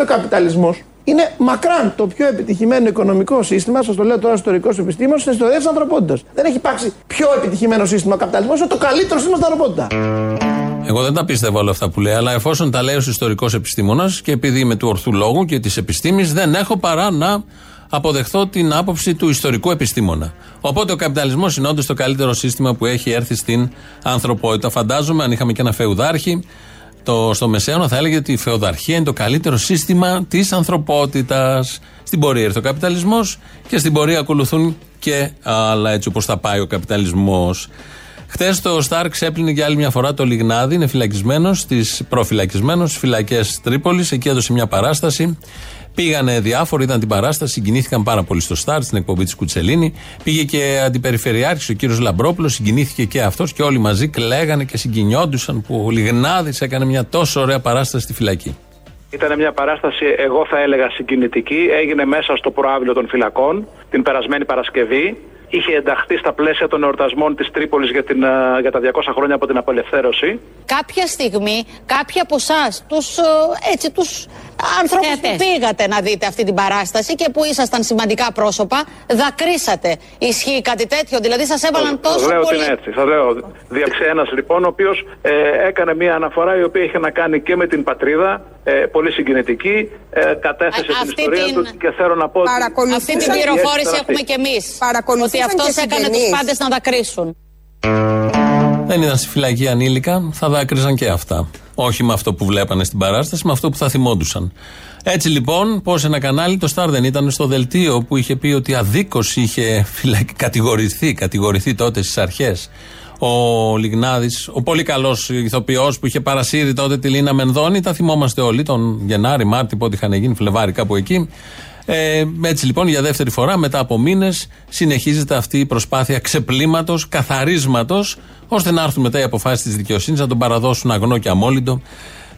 Ξέρετε, ο καπιταλισμός είναι μακράν το πιο επιτυχημένο οικονομικό σύστημα. Σας το λέω τώρα ιστορικό επιστήμον στην ιστορία της ανθρωπότητας. Δεν έχει υπάρξει πιο επιτυχημένο σύστημα ο καπιταλισμό, είναι το καλύτερο σύστημα στην ανθρωπότητα. Εγώ δεν τα πίστευα όλα αυτά που λέει, αλλά εφόσον τα λέει ως ιστορικός επιστήμονας και επειδή είμαι του ορθού λόγου και της επιστήμης, δεν έχω παρά να αποδεχθώ την άποψη του ιστορικού επιστήμονα. Οπότε ο καπιταλισμός είναι όντως το καλύτερο σύστημα που έχει έρθει στην ανθρωπότητα. Φαντάζομαι, αν είχαμε και ένα φεουδάρχη, το, στο Μεσαίωνα θα έλεγε ότι η φεουδαρχία είναι το καλύτερο σύστημα της ανθρωπότητας. Στην πορεία ήρθε ο καπιταλισμός και στην πορεία ακολουθούν και άλλα έτσι όπως θα πάει ο καπιταλισμός. Χθες το Σταρ ξέπλυνε για άλλη μια φορά το Λιγνάδι. Είναι φυλακισμένος, προφυλακισμένος στι φυλακές Τρίπολης. Εκεί έδωσε μια παράσταση. Πήγανε διάφοροι, είδαν την παράσταση, συγκινήθηκαν πάρα πολύ στο Σταρ, στην εκπομπή της Κουτσελίνη. Πήγε και αντιπεριφερειάρχης ο κύριος Λαμπρόπουλος, συγκινήθηκε και αυτός και όλοι μαζί κλαίγανε και συγκινιόντουσαν που ο Λιγνάδης έκανε μια τόσο ωραία παράσταση στη φυλακή. Ήταν μια παράσταση, εγώ θα έλεγα συγκινητική. Έγινε μέσα στο προάβλιο των φυλακών την περασμένη Παρασκευή. Είχε ενταχθεί στα πλαίσια των εορτασμών της Τρίπολης για, την, α, για τα 200 χρόνια από την απελευθέρωση. Κάποια στιγμή, κάποιοι από εσάς, τους έτσι, τους ανθρώπους που πήγατε να δείτε αυτή την παράσταση και που ήσασταν σημαντικά πρόσωπα, δακρύσατε. Ισχύει κάτι τέτοιο, δηλαδή σας έβαλαν τόσο θα λέω πολύ. ότι είναι έτσι. Θα λέω. Διεξε ένας λοιπόν, ο οποίος ε, έκανε μια αναφορά η οποία είχε να κάνει και με την πατρίδα. Ε, πολύ συγκινητική. Ε, κατέθεσε την αυτή ιστορία την- τους και θέλω να πω. ότι- Αυτή την πληροφόρηση έχουμε κι εμείς. Ότι αυτός και έκανε τους συγγενείς. πάντες να δακρύσουν. Δεν ήταν στη φυλακή ανήλικα, θα δάκρυζαν και αυτά. Όχι με αυτό που βλέπανε στην παράσταση, με αυτό που θα θυμόντουσαν. Έτσι λοιπόν, πώς ένα κανάλι, το Star δεν ήταν στο δελτίο που είχε πει ότι αδίκως είχε φυλακ... κατηγορηθεί, κατηγορηθεί τότε στις αρχές ο Λιγνάδης, ο πολύ καλός ηθοποιός που είχε παρασύρει τότε τη Λίνα Μενδώνη. Τα θυμόμαστε όλοι, τον Γενάρη, Μάρτι, πότε είχαν γίνει, Φλεβάρι, κάπου εκεί. Ε, έτσι λοιπόν για δεύτερη φορά μετά από μήνες συνεχίζεται αυτή η προσπάθεια ξεπλήματος, καθαρίσματος, ώστε να έρθουν μετά οι αποφάσεις της δικαιοσύνης να τον παραδώσουν αγνό και αμόλυντο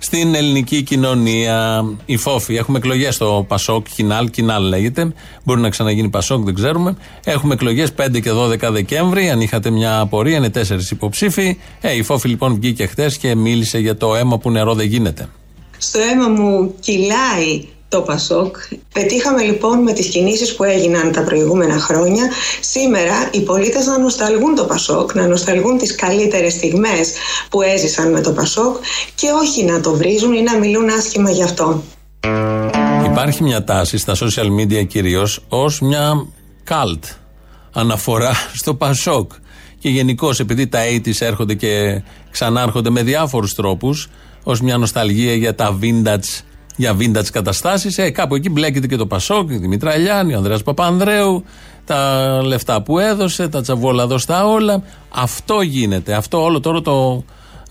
στην ελληνική κοινωνία. Η φόφη. Έχουμε εκλογές στο Πασόκ, Κινάλ, Κινάλ λέγεται. Μπορεί να ξαναγίνει Πασόκ, δεν ξέρουμε. Έχουμε εκλογές 5 και 12 Δεκέμβρη. Αν είχατε μια απορία, είναι τέσσερις υποψήφοι. Ε, η φόφη λοιπόν βγήκε χθε και μίλησε για το αίμα που νερό δεν γίνεται. Στο αίμα μου κυλάει το Πασόκ. Πετύχαμε λοιπόν με τις κινήσεις που έγιναν τα προηγούμενα χρόνια σήμερα οι πολίτες να νοσταλγούν το Πασόκ, να νοσταλγούν τις καλύτερες στιγμές που έζησαν με το Πασόκ και όχι να το βρίζουν ή να μιλούν άσχημα γι' αυτό. Υπάρχει μια τάση στα social media κυρίως ως μια καλτ αναφορά στο Πασόκ. Και γενικώς επειδή τα 80's έρχονται και ξανάρχονται με διάφορους τρόπους ως μια νοσταλγία για τα vintage για vintage καταστάσεις. Ε, κάπου εκεί μπλέκεται και το Πασόκ, η Δημήτρα Λιάννη, ο Ανδρέας Παπανδρέου, τα λεφτά που έδωσε, τα τσαβόλα δώστα όλα. Αυτό γίνεται. Αυτό όλο τώρα το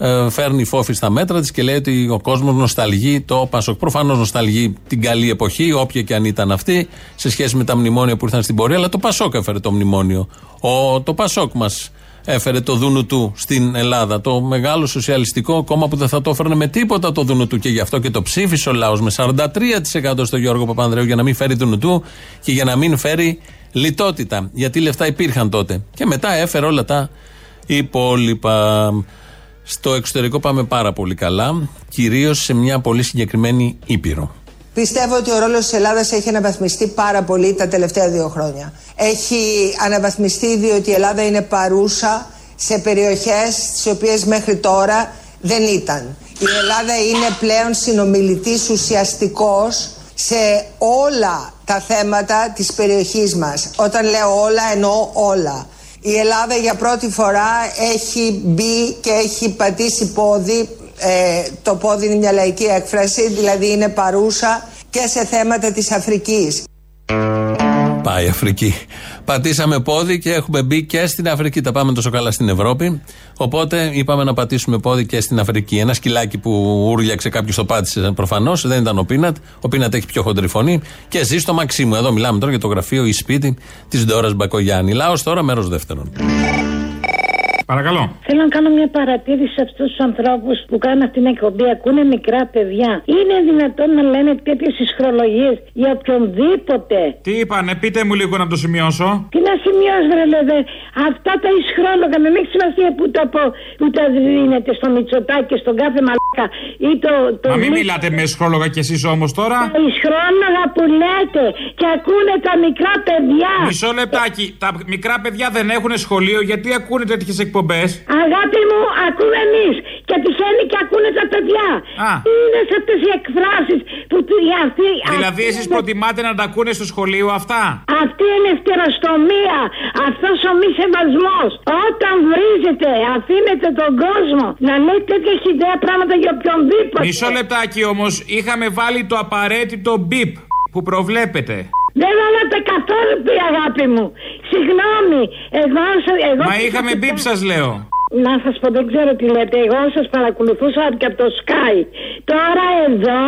ε, φέρνει φόφη στα μέτρα της και λέει ότι ο κόσμος νοσταλγεί το Πασόκ. Προφανώς νοσταλγεί την καλή εποχή, όποια και αν ήταν αυτή, σε σχέση με τα μνημόνια που ήρθαν στην πορεία, αλλά το Πασόκ έφερε το μνημόνιο. Ο, το Πασόκ μας έφερε το δούνου του στην Ελλάδα. Το μεγάλο σοσιαλιστικό κόμμα που δεν θα το έφερνε με τίποτα το δούνου του και γι' αυτό και το ψήφισε ο λαός με 43% στο Γιώργο Παπανδρέου για να μην φέρει δούνου του και για να μην φέρει λιτότητα. Γιατί λεφτά υπήρχαν τότε. Και μετά έφερε όλα τα υπόλοιπα. Στο εξωτερικό πάμε πάρα πολύ καλά, κυρίως σε μια πολύ συγκεκριμένη ήπειρο. Πιστεύω ότι ο ρόλος της Ελλάδας έχει αναβαθμιστεί πάρα πολύ τα τελευταία δύο χρόνια. Έχει αναβαθμιστεί διότι η Ελλάδα είναι παρούσα σε περιοχές στις οποίες μέχρι τώρα δεν ήταν. Η Ελλάδα είναι πλέον συνομιλητής ουσιαστικός σε όλα τα θέματα της περιοχής μας. Όταν λέω όλα εννοώ όλα. Η Ελλάδα για πρώτη φορά έχει μπει και έχει πατήσει πόδι ε, το πόδι είναι μια λαϊκή έκφραση, δηλαδή είναι παρούσα και σε θέματα της Αφρικής. Πάει Αφρική. Πατήσαμε πόδι και έχουμε μπει και στην Αφρική. Τα πάμε τόσο καλά στην Ευρώπη. Οπότε είπαμε να πατήσουμε πόδι και στην Αφρική. Ένα σκυλάκι που ούρλιαξε κάποιος το πάτησε προφανώς. Δεν ήταν ο Πίνατ. Ο Πίνατ έχει πιο χοντρή φωνή. Και ζει στο Μαξίμου. Εδώ μιλάμε τώρα για το γραφείο ή σπίτι της Ντόρας Μπακογιάννη. Λάος τώρα, μέρος δεύτερον. Παρακαλώ. Θέλω να κάνω μια παρατήρηση σε αυτούς τους ανθρώπους που κάνουν αυτήν την εκπομπή. Ακούνε μικρά παιδιά. Είναι δυνατόν να λένε τέτοιες ισχρολογίε για οποιονδήποτε; Τι είπανε, πείτε μου λίγο να το σημειώσω. Τι να σημειώσω, ρε λέτε. Αυτά τα ισχρόλογα, με έχει σημασία που τα, πω, που τα δίνετε στο Μητσοτάκι, στον κάθε μαλάκα ή το. το Μα μην μιλάτε με ισχρόλογα κι εσείς όμως τώρα. Τα ισχρόλογα που λέτε και ακούνε τα μικρά παιδιά. Μισό λεπτάκι. Τα μικρά παιδιά δεν έχουν σχολείο γιατί ακούνε τέτοιες εκπομπές; Εκπομπές. Αγάπη μου, ακούμε εμείς. Και τυχαίνει και ακούνε τα παιδιά. Α. Είναι σε αυτέ οι εκφράσεις που αυτή. Δηλαδή, εσείς προτιμάτε να τα ακούνε στο σχολείο αυτά; Αυτή είναι ευτεροστομία. Αυτός ο μη σεβασμός. Όταν βρίζετε, αφήνετε τον κόσμο να λέει τέτοια χιδέα πράγματα για οποιονδήποτε. Μισό λεπτάκι όμως, είχαμε βάλει το απαραίτητο μπιπ που προβλέπετε. Δεν βάλατε καθόλου πει αγάπη μου. Συγγνώμη. Εγώ, εγώ Μα είχαμε μπίπ σας λέω. Να σας πω, δεν ξέρω τι λέτε. Εγώ σας παρακολουθούσα και από το Sky. Τώρα εδώ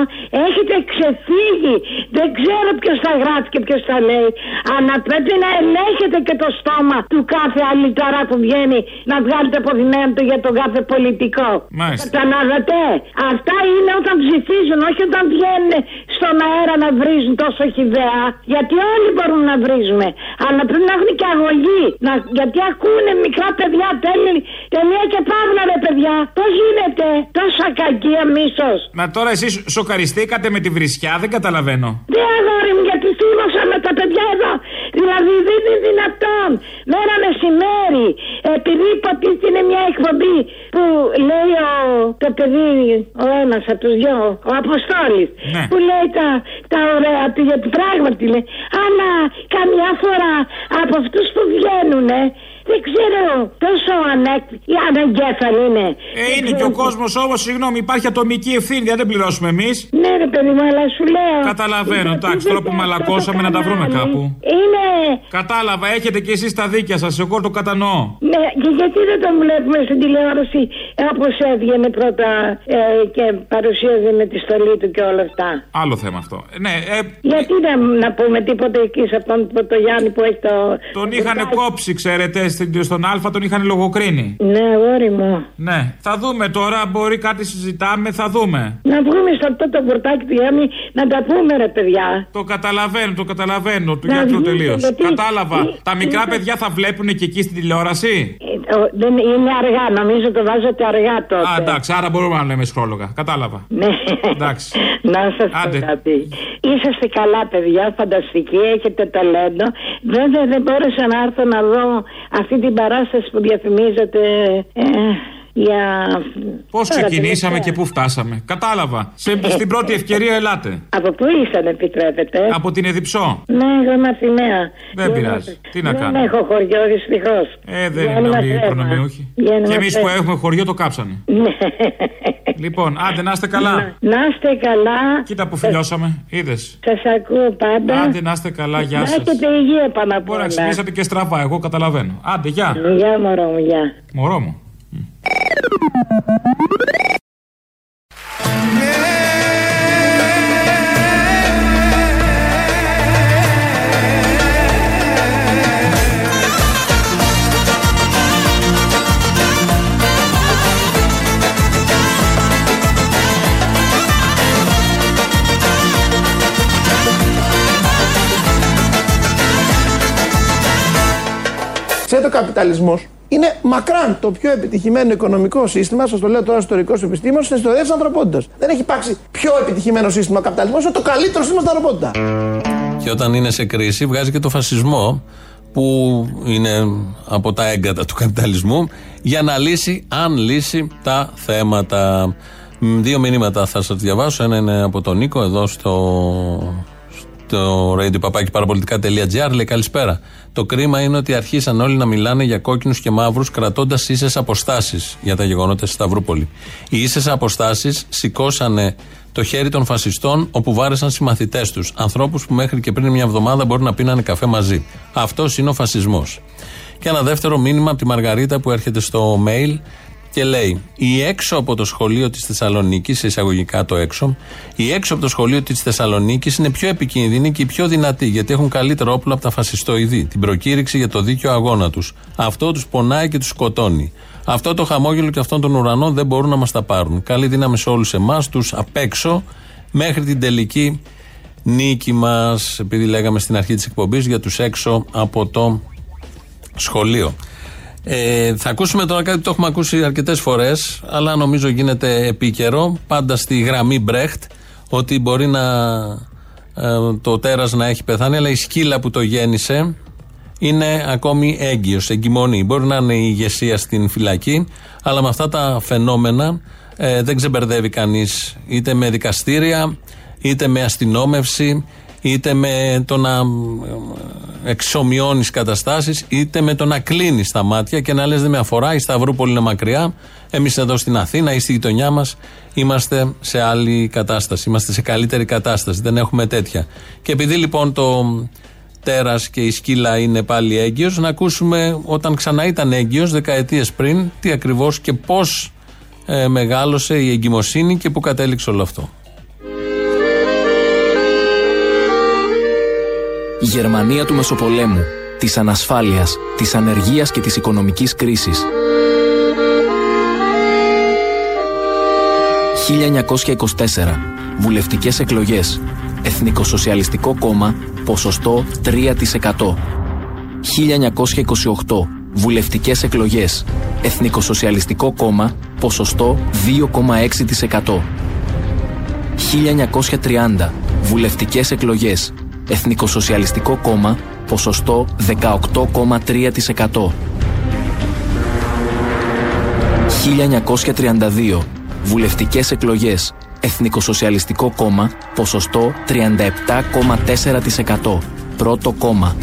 έχετε ξεφύγει. Δεν ξέρω ποιος θα γράφει και ποιος θα λέει. Αλλά πρέπει να ελέγχετε και το στόμα του κάθε άλλη τώρα που βγαίνει να βγάλετε αποδημένα του για τον κάθε πολιτικό. Μάλιστα. Καταλάβατε. Αυτά είναι όταν ψηφίζουν, όχι όταν βγαίνουν στον αέρα να βρίζουν τόσο χιδέα. Γιατί όλοι μπορούμε να βρίζουμε. Αλλά πρέπει να έχουν και αγωγή. Να, γιατί ακούνε μικρά παιδιά τέλει Τελεία και παύλα, ρε παιδιά. Πώς γίνεται; Τόσα κακία μίσος. Μα τώρα εσείς σοκαριστήκατε με τη βρισιά, δεν καταλαβαίνω. Δεν αγόρι μου, γιατί θύμωσα με τα παιδιά εδώ. Δηλαδή δεν είναι δυνατόν. Μέρα μεσημέρι. Επειδή υποτίθεται είναι μια εκπομπή που λέει ο, το παιδί, ο ένας από τους δυο, ο Αποστόλης. Ναι. Που λέει τα, τα ωραία του, γιατί πράγματι λέει. Αλλά καμιά φορά από αυτούς που βγαίνουν Δεν ξέρω τόσο ανεκ... ανεγκέφαλη είναι. Ε, είναι και ο κόσμος όμως, συγγνώμη, υπάρχει ατομική ευθύνη, δεν πληρώσουμε εμείς. Ναι, ρε παιδί μου, αλλά σου λέω. Καταλαβαίνω, εντάξει, τώρα που μαλακώσαμε να τα βρούμε κάπου. Είναι. Κατάλαβα, έχετε κι εσείς τα δίκια σας, εγώ το κατανοώ. Ναι, και γιατί δεν το βλέπουμε στην τηλεόραση όπως έβγαινε πρώτα ε, και παρουσίαζε με τη στολή του και όλα αυτά. Άλλο θέμα αυτό. Ε, ναι, ε, Γιατί να, να πούμε τίποτα εκεί σε αυτόν το Γιάννη που έχει το. Τον είχαν κόψει, ξέρετε, στην- στον Α, τον είχαν λογοκρίνει. Ναι, αγόρι μου. Ναι, θα δούμε τώρα, μπορεί κάτι συζητάμε, θα δούμε. Να βγούμε σε αυτό το πορτάκι του Γιάννη να τα πούμε, ρε παιδιά. Το καταλαβαίνω, το καταλαβαίνω, του Να γιατρού βγείτε, τελείω. γιατί- Κατάλαβα. Ε, Τα μικρά ε, παιδιά θα βλέπουν και εκεί στην τηλεόραση; Ε, ο- δεν είναι αργά, νομίζω το βάζετε αργά τότε. Α, εντάξει, άρα μπορούμε να λέμε σχόλογα. Κατάλαβα. Ναι. Εντάξει. Να σας πω κάτι. Είσαστε καλά, παιδιά, φανταστικοί, έχετε ταλέντο. Βέβαια, δεν μπόρεσα να έρθω να δω αυτή την παράσταση που διαφημίζετε ε, για. Πώς Τώρα, ξεκινήσαμε τελευταία. και πού φτάσαμε. Κατάλαβα. Σε, στην πρώτη ευκαιρία ελάτε. Από πού ήσαν, επιτρέπετε; Από την Εδιψό. Ναι, εγώ είμαι Αθηναία. Δεν πειράζει. Τι να Δεν κάνω. έχω χωριό, δυστυχώς. Ε, δεν είναι όλοι προνομιούχοι. Και εμείς που έχουμε χωριό το κάψανε. Ναι. Λοιπόν, άντε να είστε καλά. Να είστε καλά. Κοίτα που φιλιώσαμε. Είδες. Σας ακούω πάντα. Άντε να είστε καλά, γεια Να σας. έχετε υγεία πάνω απ' Μπορεί να όλα. ξυπνήσατε και στραβά, εγώ καταλαβαίνω. Άντε, γεια. Γεια, μωρό μου, γεια. Μωρό μου. Ξέρετε, ο καπιταλισμός είναι μακράν το πιο επιτυχημένο οικονομικό σύστημα. Σας το λέω τώρα ιστορικό επιστήμον στην ιστορία της ανθρωπότητας. Δεν έχει υπάρξει πιο επιτυχημένο σύστημα ο καπιταλισμό. Είναι το καλύτερο σύστημα στην ανθρωπότητα. Και όταν είναι σε κρίση, βγάζει και το φασισμό που είναι από τα έγκατα του καπιταλισμού για να λύσει, αν λύσει, τα θέματα. Μ, Δύο μηνύματα θα σας διαβάσω. Ένα είναι από τον Νίκο εδώ στο, στο radio.parapolitica.gr. Λέει καλησπέρα. Το κρίμα είναι ότι αρχίσαν όλοι να μιλάνε για κόκκινους και μαύρους κρατώντας ίσες αποστάσεις για τα γεγονότα στη Σταυρούπολη. Οι ίσες αποστάσεις σηκώσανε το χέρι των φασιστών όπου βάρεσαν συμμαθητές τους. Ανθρώπους που μέχρι και πριν μια εβδομάδα μπορεί να πίνανε καφέ μαζί. Αυτός είναι ο φασισμός. Και ένα δεύτερο μήνυμα από τη Μαργαρίτα που έρχεται στο mail και λέει: Η έξω από το σχολείο της Θεσσαλονίκης, σε εισαγωγικά το έξω, η έξω από το σχολείο της Θεσσαλονίκης είναι πιο επικίνδυνη και η πιο δυνατή, γιατί έχουν καλύτερο όπλο από τα φασιστοειδή. Την προκήρυξη για το δίκαιο αγώνα τους. Αυτό τους πονάει και τους σκοτώνει. Αυτό το χαμόγελο και αυτόν τον ουρανό δεν μπορούν να μας τα πάρουν. Καλή δύναμη σε όλους εμάς, τους απ' έξω, μέχρι την τελική νίκη μας. Επειδή λέγαμε στην αρχή της εκπομπής για τους έξω από το σχολείο. Ε, θα ακούσουμε τώρα κάτι που το έχουμε ακούσει αρκετές φορές, αλλά νομίζω γίνεται επίκαιρο. Πάντα στη γραμμή Μπρέχτ, ότι μπορεί να ε, το τέρας να έχει πεθάνει, αλλά η σκύλα που το γέννησε είναι ακόμη έγκυος, εγκυμονή. Μπορεί να είναι η ηγεσία στην φυλακή, αλλά με αυτά τα φαινόμενα ε, δεν ξεμπερδεύει κανείς είτε με δικαστήρια, είτε με αστυνόμευση, είτε με το να εξομοιώνεις καταστάσεις, είτε με το να κλείνεις τα μάτια και να λες: Δεν με αφορά, η Σταυρούπολη είναι μακριά. Εμείς εδώ στην Αθήνα ή στη γειτονιά μας είμαστε σε άλλη κατάσταση. Είμαστε σε καλύτερη κατάσταση. Δεν έχουμε τέτοια. Και επειδή λοιπόν το τέρας και η σκύλα είναι πάλι έγκυος, να ακούσουμε όταν ξανά ήταν έγκυος, δεκαετίες πριν, τι ακριβώς και πώς ε, μεγάλωσε η εγκυμοσύνη και πού κατέληξε όλο αυτό. Η Γερμανία του Μεσοπολέμου, της ανασφάλειας, της ανεργίας και της οικονομικής κρίσης. 1924. Βουλευτικές εκλογές. Εθνικοσοσιαλιστικό κόμμα, ποσοστό 3%. 1928. Βουλευτικές εκλογές. Εθνικοσοσιαλιστικό κόμμα, ποσοστό 2,6%. 1930. Βουλευτικές εκλογές. Εθνικοσοσιαλιστικό κόμμα, ποσοστό 18,3%. 1932. Βουλευτικές εκλογές. Εθνικοσοσιαλιστικό κόμμα, ποσοστό 37,4%. Πρώτο κόμμα.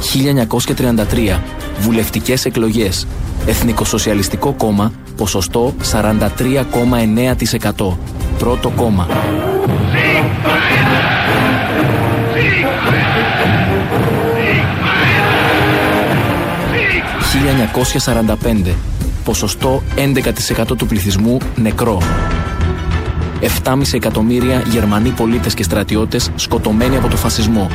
1933. Βουλευτικές εκλογές. Εθνικοσοσιαλιστικό κόμμα, ποσοστό 43,9%. Πρώτο κόμμα. 1945. Ποσοστό 11% του πληθυσμού νεκρό. 7,5 εκατομμύρια Γερμανοί πολίτες και στρατιώτες σκοτωμένοι από το φασισμό.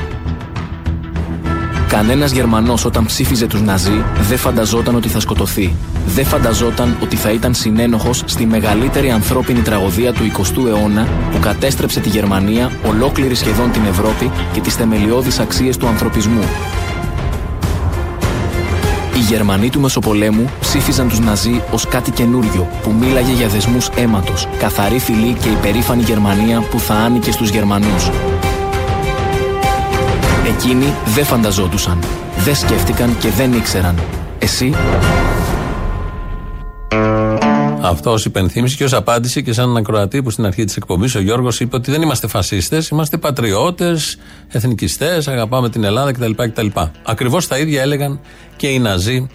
Κανένας Γερμανός όταν ψήφιζε τους Ναζί δεν φανταζόταν ότι θα σκοτωθεί. Δεν φανταζόταν ότι θα ήταν συνένοχος στη μεγαλύτερη ανθρώπινη τραγωδία του 20ου αιώνα που κατέστρεψε τη Γερμανία, ολόκληρη σχεδόν την Ευρώπη και τις θεμελιώδεις αξίες του ανθρωπισμού. Οι Γερμανοί του Μεσοπολέμου ψήφιζαν τους Ναζί ως κάτι καινούριο που μίλαγε για δεσμούς αίματος, καθαρή φυλή και υπερήφανη Γερμανία που θα άνοικε στους Γερμανούς. Εκείνοι δεν φανταζόντουσαν, δεν σκέφτηκαν και δεν ήξεραν. Εσύ; Αυτός ω υπενθύμηση και ως απάντηση και σε έναν ακροατή που στην αρχή της εκπομπής ο Γιώργος είπε ότι δεν είμαστε φασίστες, είμαστε πατριώτες, εθνικιστές, αγαπάμε την Ελλάδα κτλ. κτλ. Ακριβώς τα ίδια έλεγαν και οι Ναζί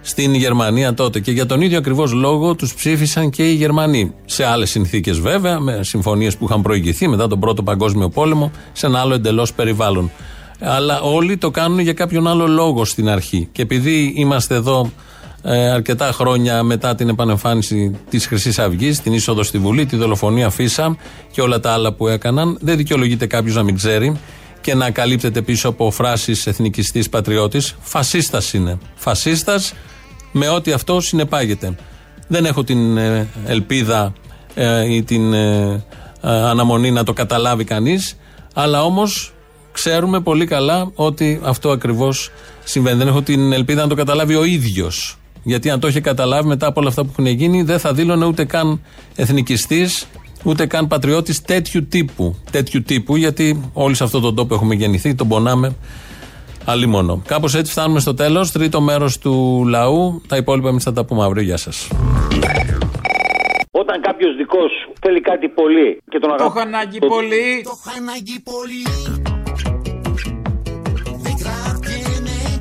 στην Γερμανία τότε. Και για τον ίδιο ακριβώς λόγο τους ψήφισαν και οι Γερμανοί. Σε άλλες συνθήκες βέβαια, με συμφωνίες που είχαν προηγηθεί μετά τον Πρώτο Παγκόσμιο Πόλεμο, σε ένα άλλο εντελώς περιβάλλον. Αλλά όλοι το κάνουν για κάποιον άλλο λόγο στην αρχή. Και επειδή είμαστε εδώ ε, αρκετά χρόνια μετά την επανεμφάνιση της Χρυσής Αυγής, την είσοδο στη Βουλή, τη δολοφονία Φίσα και όλα τα άλλα που έκαναν, δεν δικαιολογείται κάποιος να μην ξέρει και να καλύπτεται πίσω από φράσεις εθνικιστής πατριώτης. Φασίστας είναι. Φασίστας με ό,τι αυτό συνεπάγεται. Δεν έχω την ε, ελπίδα ε, ή την ε, αναμονή να το καταλάβει κανείς αλλά όμως ξέρουμε πολύ καλά ότι αυτό ακριβώς συμβαίνει. Δεν έχω την ελπίδα να το καταλάβει ο ίδιος γιατί αν το είχε καταλάβει μετά από όλα αυτά που έχουν γίνει, δεν θα δήλωνε ούτε καν εθνικιστής, ούτε καν πατριώτης τέτοιου τύπου. Τέτοιου τύπου, γιατί όλοι σε αυτόν τον τόπο έχουμε γεννηθεί, τον πονάμε αλλήμωνο. Κάπως έτσι φτάνουμε στο τέλος. Τρίτο μέρος του λαού. Τα υπόλοιπα εμείς θα τα πούμε αύριο. Γεια σας. Όταν κάποιος δικός σου θέλει κάτι πολύ και τον Το αγαπά. έχω ανάγκη πολύ.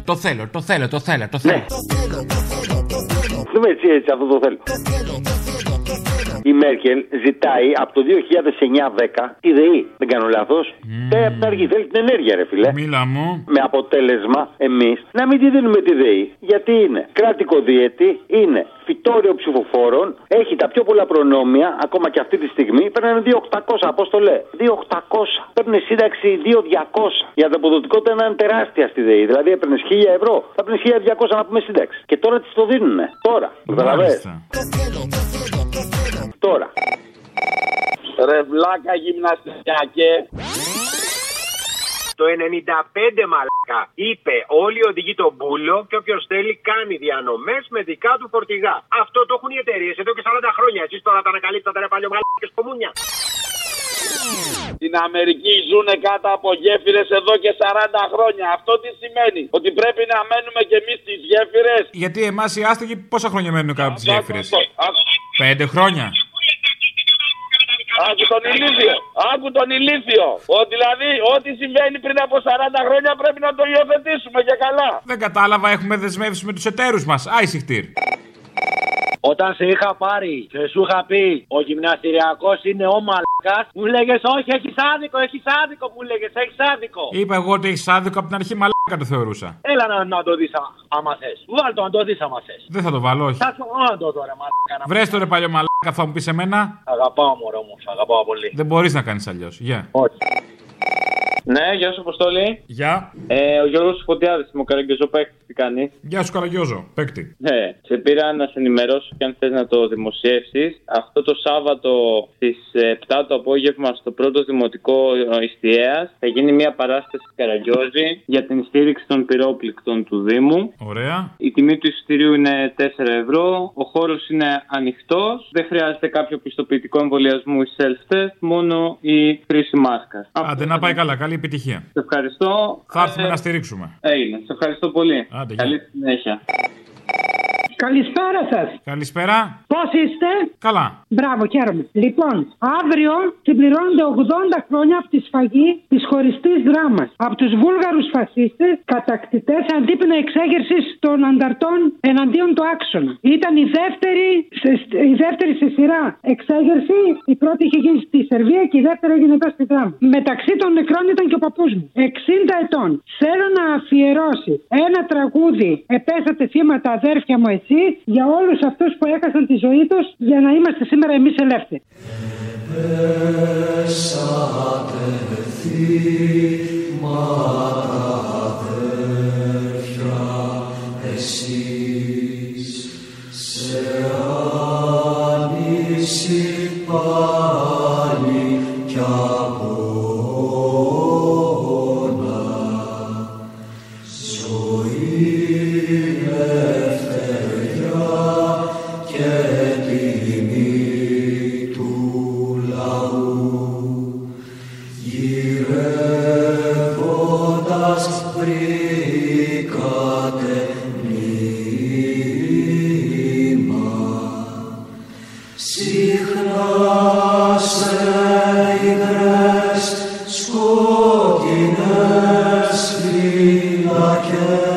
Το θέλω, το θέλω, το θέλω, το θέλω. Δεν έτσι, έτσι, αυτό το θέλω. Η Μέρκελ ζητάει από το 2009-10 τη ΔΕΗ. Δεν κάνω λάθος. Mm. από την αρχή θέλει την ενέργεια, ρε φιλέ. Μίλα μου. Με αποτέλεσμα εμείς να μην τη δίνουμε τη ΔΕΗ. Γιατί είναι; Κράτικο διέτη, είναι φυτόριο ψηφοφόρων, έχει τα πιο πολλά προνόμια, ακόμα και αυτή τη στιγμή παίρνουν 2.800. Πώς το λέει, 2.800. Παίρνουν σύνταξη 2.200. Η ανταποδοτικότητα είναι τεράστια στη ΔΕΗ. Δηλαδή έπαιρνες 1.000 ευρώ, θα παίρνεις 1.200 να πούμε σύνταξη. Και τώρα τη το δίνουν. Τώρα. Καταλαβαίνετε. Τώρα. Ρε βλάκα γυμναστικιακέ. Το 95 μαλάκα είπε όλοι οι οδηγοί τον μπούλο και όποιος θέλει κάνει διανομές με δικά του φορτηγά. Αυτό το έχουν οι εταιρείες εδώ και 40 χρόνια. Εσείς τώρα τα ανακαλύπτατε ρε παλιό μαλάκε κομμούνια. Στην Αμερική ζουν κάτω από γέφυρες εδώ και 40 χρόνια. Αυτό τι σημαίνει, Ότι πρέπει να μένουμε κι εμείς στις γέφυρες; Γιατί εμάς οι άστεγοι πόσα χρόνια μένουν κάτω από τις γέφυρες; Πέντε χρόνια. Άκου τον ηλίθιο. Άκου τον ηλίθιο. Ο, δηλαδή, ό,τι συμβαίνει πριν από 40 χρόνια πρέπει να το υιοθετήσουμε και καλά. Δεν κατάλαβα, έχουμε δεσμεύσει με τους εταίρους μας. Άισιχτήρ. Όταν σε είχα πάρει και σου είχα πει ο γυμναστηριακός είναι ο μαλάκα, μου λέγες Όχι, έχεις άδικο, έχεις άδικο, μου λέγες, έχεις άδικο. Είπα εγώ ότι έχεις άδικο από την αρχή μαλάκα το θεωρούσα. Έλα να, να το δεις άμα θες. Βάλ το να το δεις άμα θες. Δεν θα το βάλω, όχι. Θα σου να το τώρα, μαλάκα. να- Βρες το ρε παλιό μαλάκα, θα μου πεις εμένα. Αγαπάω μωρό μου, σ' αγαπάω πολύ. Δεν μπορείς να κάνεις αλλιώς. Γεια. Όχι. Ναι, γεια σου, Αποστόλη. Γεια. Ε, ο Γιώργος Φωτιάδης, μου καραγκιόζο παίκτης, τι κάνει; Γεια σου, Καραγκιόζο. Παίκτη. Ναι, σε πήρα να σε ενημερώσω και αν θες να το δημοσιεύσεις. Αυτό το Σάββατο στις 7 το απόγευμα στο πρώτο δημοτικό Ιστιαίας θα γίνει μια παράσταση Καραγκιόζη για την στήριξη των πυρόπληκτων του Δήμου. Ωραία. Η τιμή του εισιτηρίου είναι 4 ευρώ. Ο χώρος είναι ανοιχτός. Δεν χρειάζεται κάποιο πιστοποιητικό εμβολιασμού ή self-test, μόνο η χρήση μάσκα. Άντε να πάει καλά, καλή επιτυχία. Σε ευχαριστώ. Θα έρθουμε Ε, να στηρίξουμε. Έγινε. Σε ευχαριστώ πολύ. Άντε, γεια. Καλή συνέχεια. Καλησπέρα σας. Καλησπέρα. Πώς είστε; Καλά. Μπράβο, χαίρομαι. Λοιπόν, αύριο συμπληρώνονται 80 χρόνια από τη σφαγή της χωριστής δράμας. Από τους Βούλγαρους φασίστες, κατακτητές αντίπεινα εξέγερσης των ανταρτών εναντίον του άξονα. Ήταν η δεύτερη, σε, η δεύτερη σε σειρά εξέγερση. Η πρώτη είχε γίνει στη Σερβία και η δεύτερη έγινε εδώ στη δράμα. Μεταξύ των νεκρών ήταν και ο παππούς μου. 60 ετών. Θέλω να αφιερώσει ένα τραγούδι. Επέσατε θύματα αδέρφια μου εσύ για όλους αυτούς που έχασαν τη ζωή τους για να είμαστε σήμερα εμείς ελεύθεροι. πάλι κι 그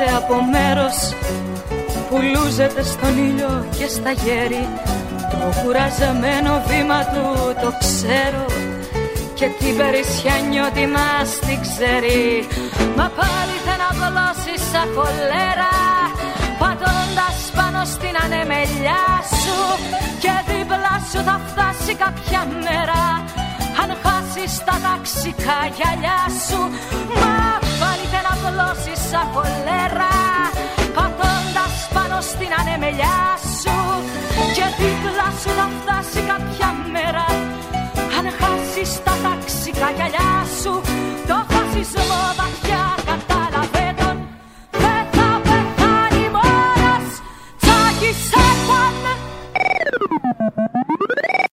έρχεται από μέρος που λούζεται στον ήλιο και στα γέρη. Το κουραζεμένο βήμα του το ξέρω και την περισσιά νιώτη μας την ξέρει. Μα πάλι δεν απλώσει σαν χολέρα πατώντας πάνω στην ανεμελιά σου. Και δίπλα σου θα φτάσει κάποια μέρα αν χάσεις τα ταξικά γυαλιά σου Μα πάλι δεν απλώσεις σαν χολέρα Πατώντας πάνω στην ανεμελιά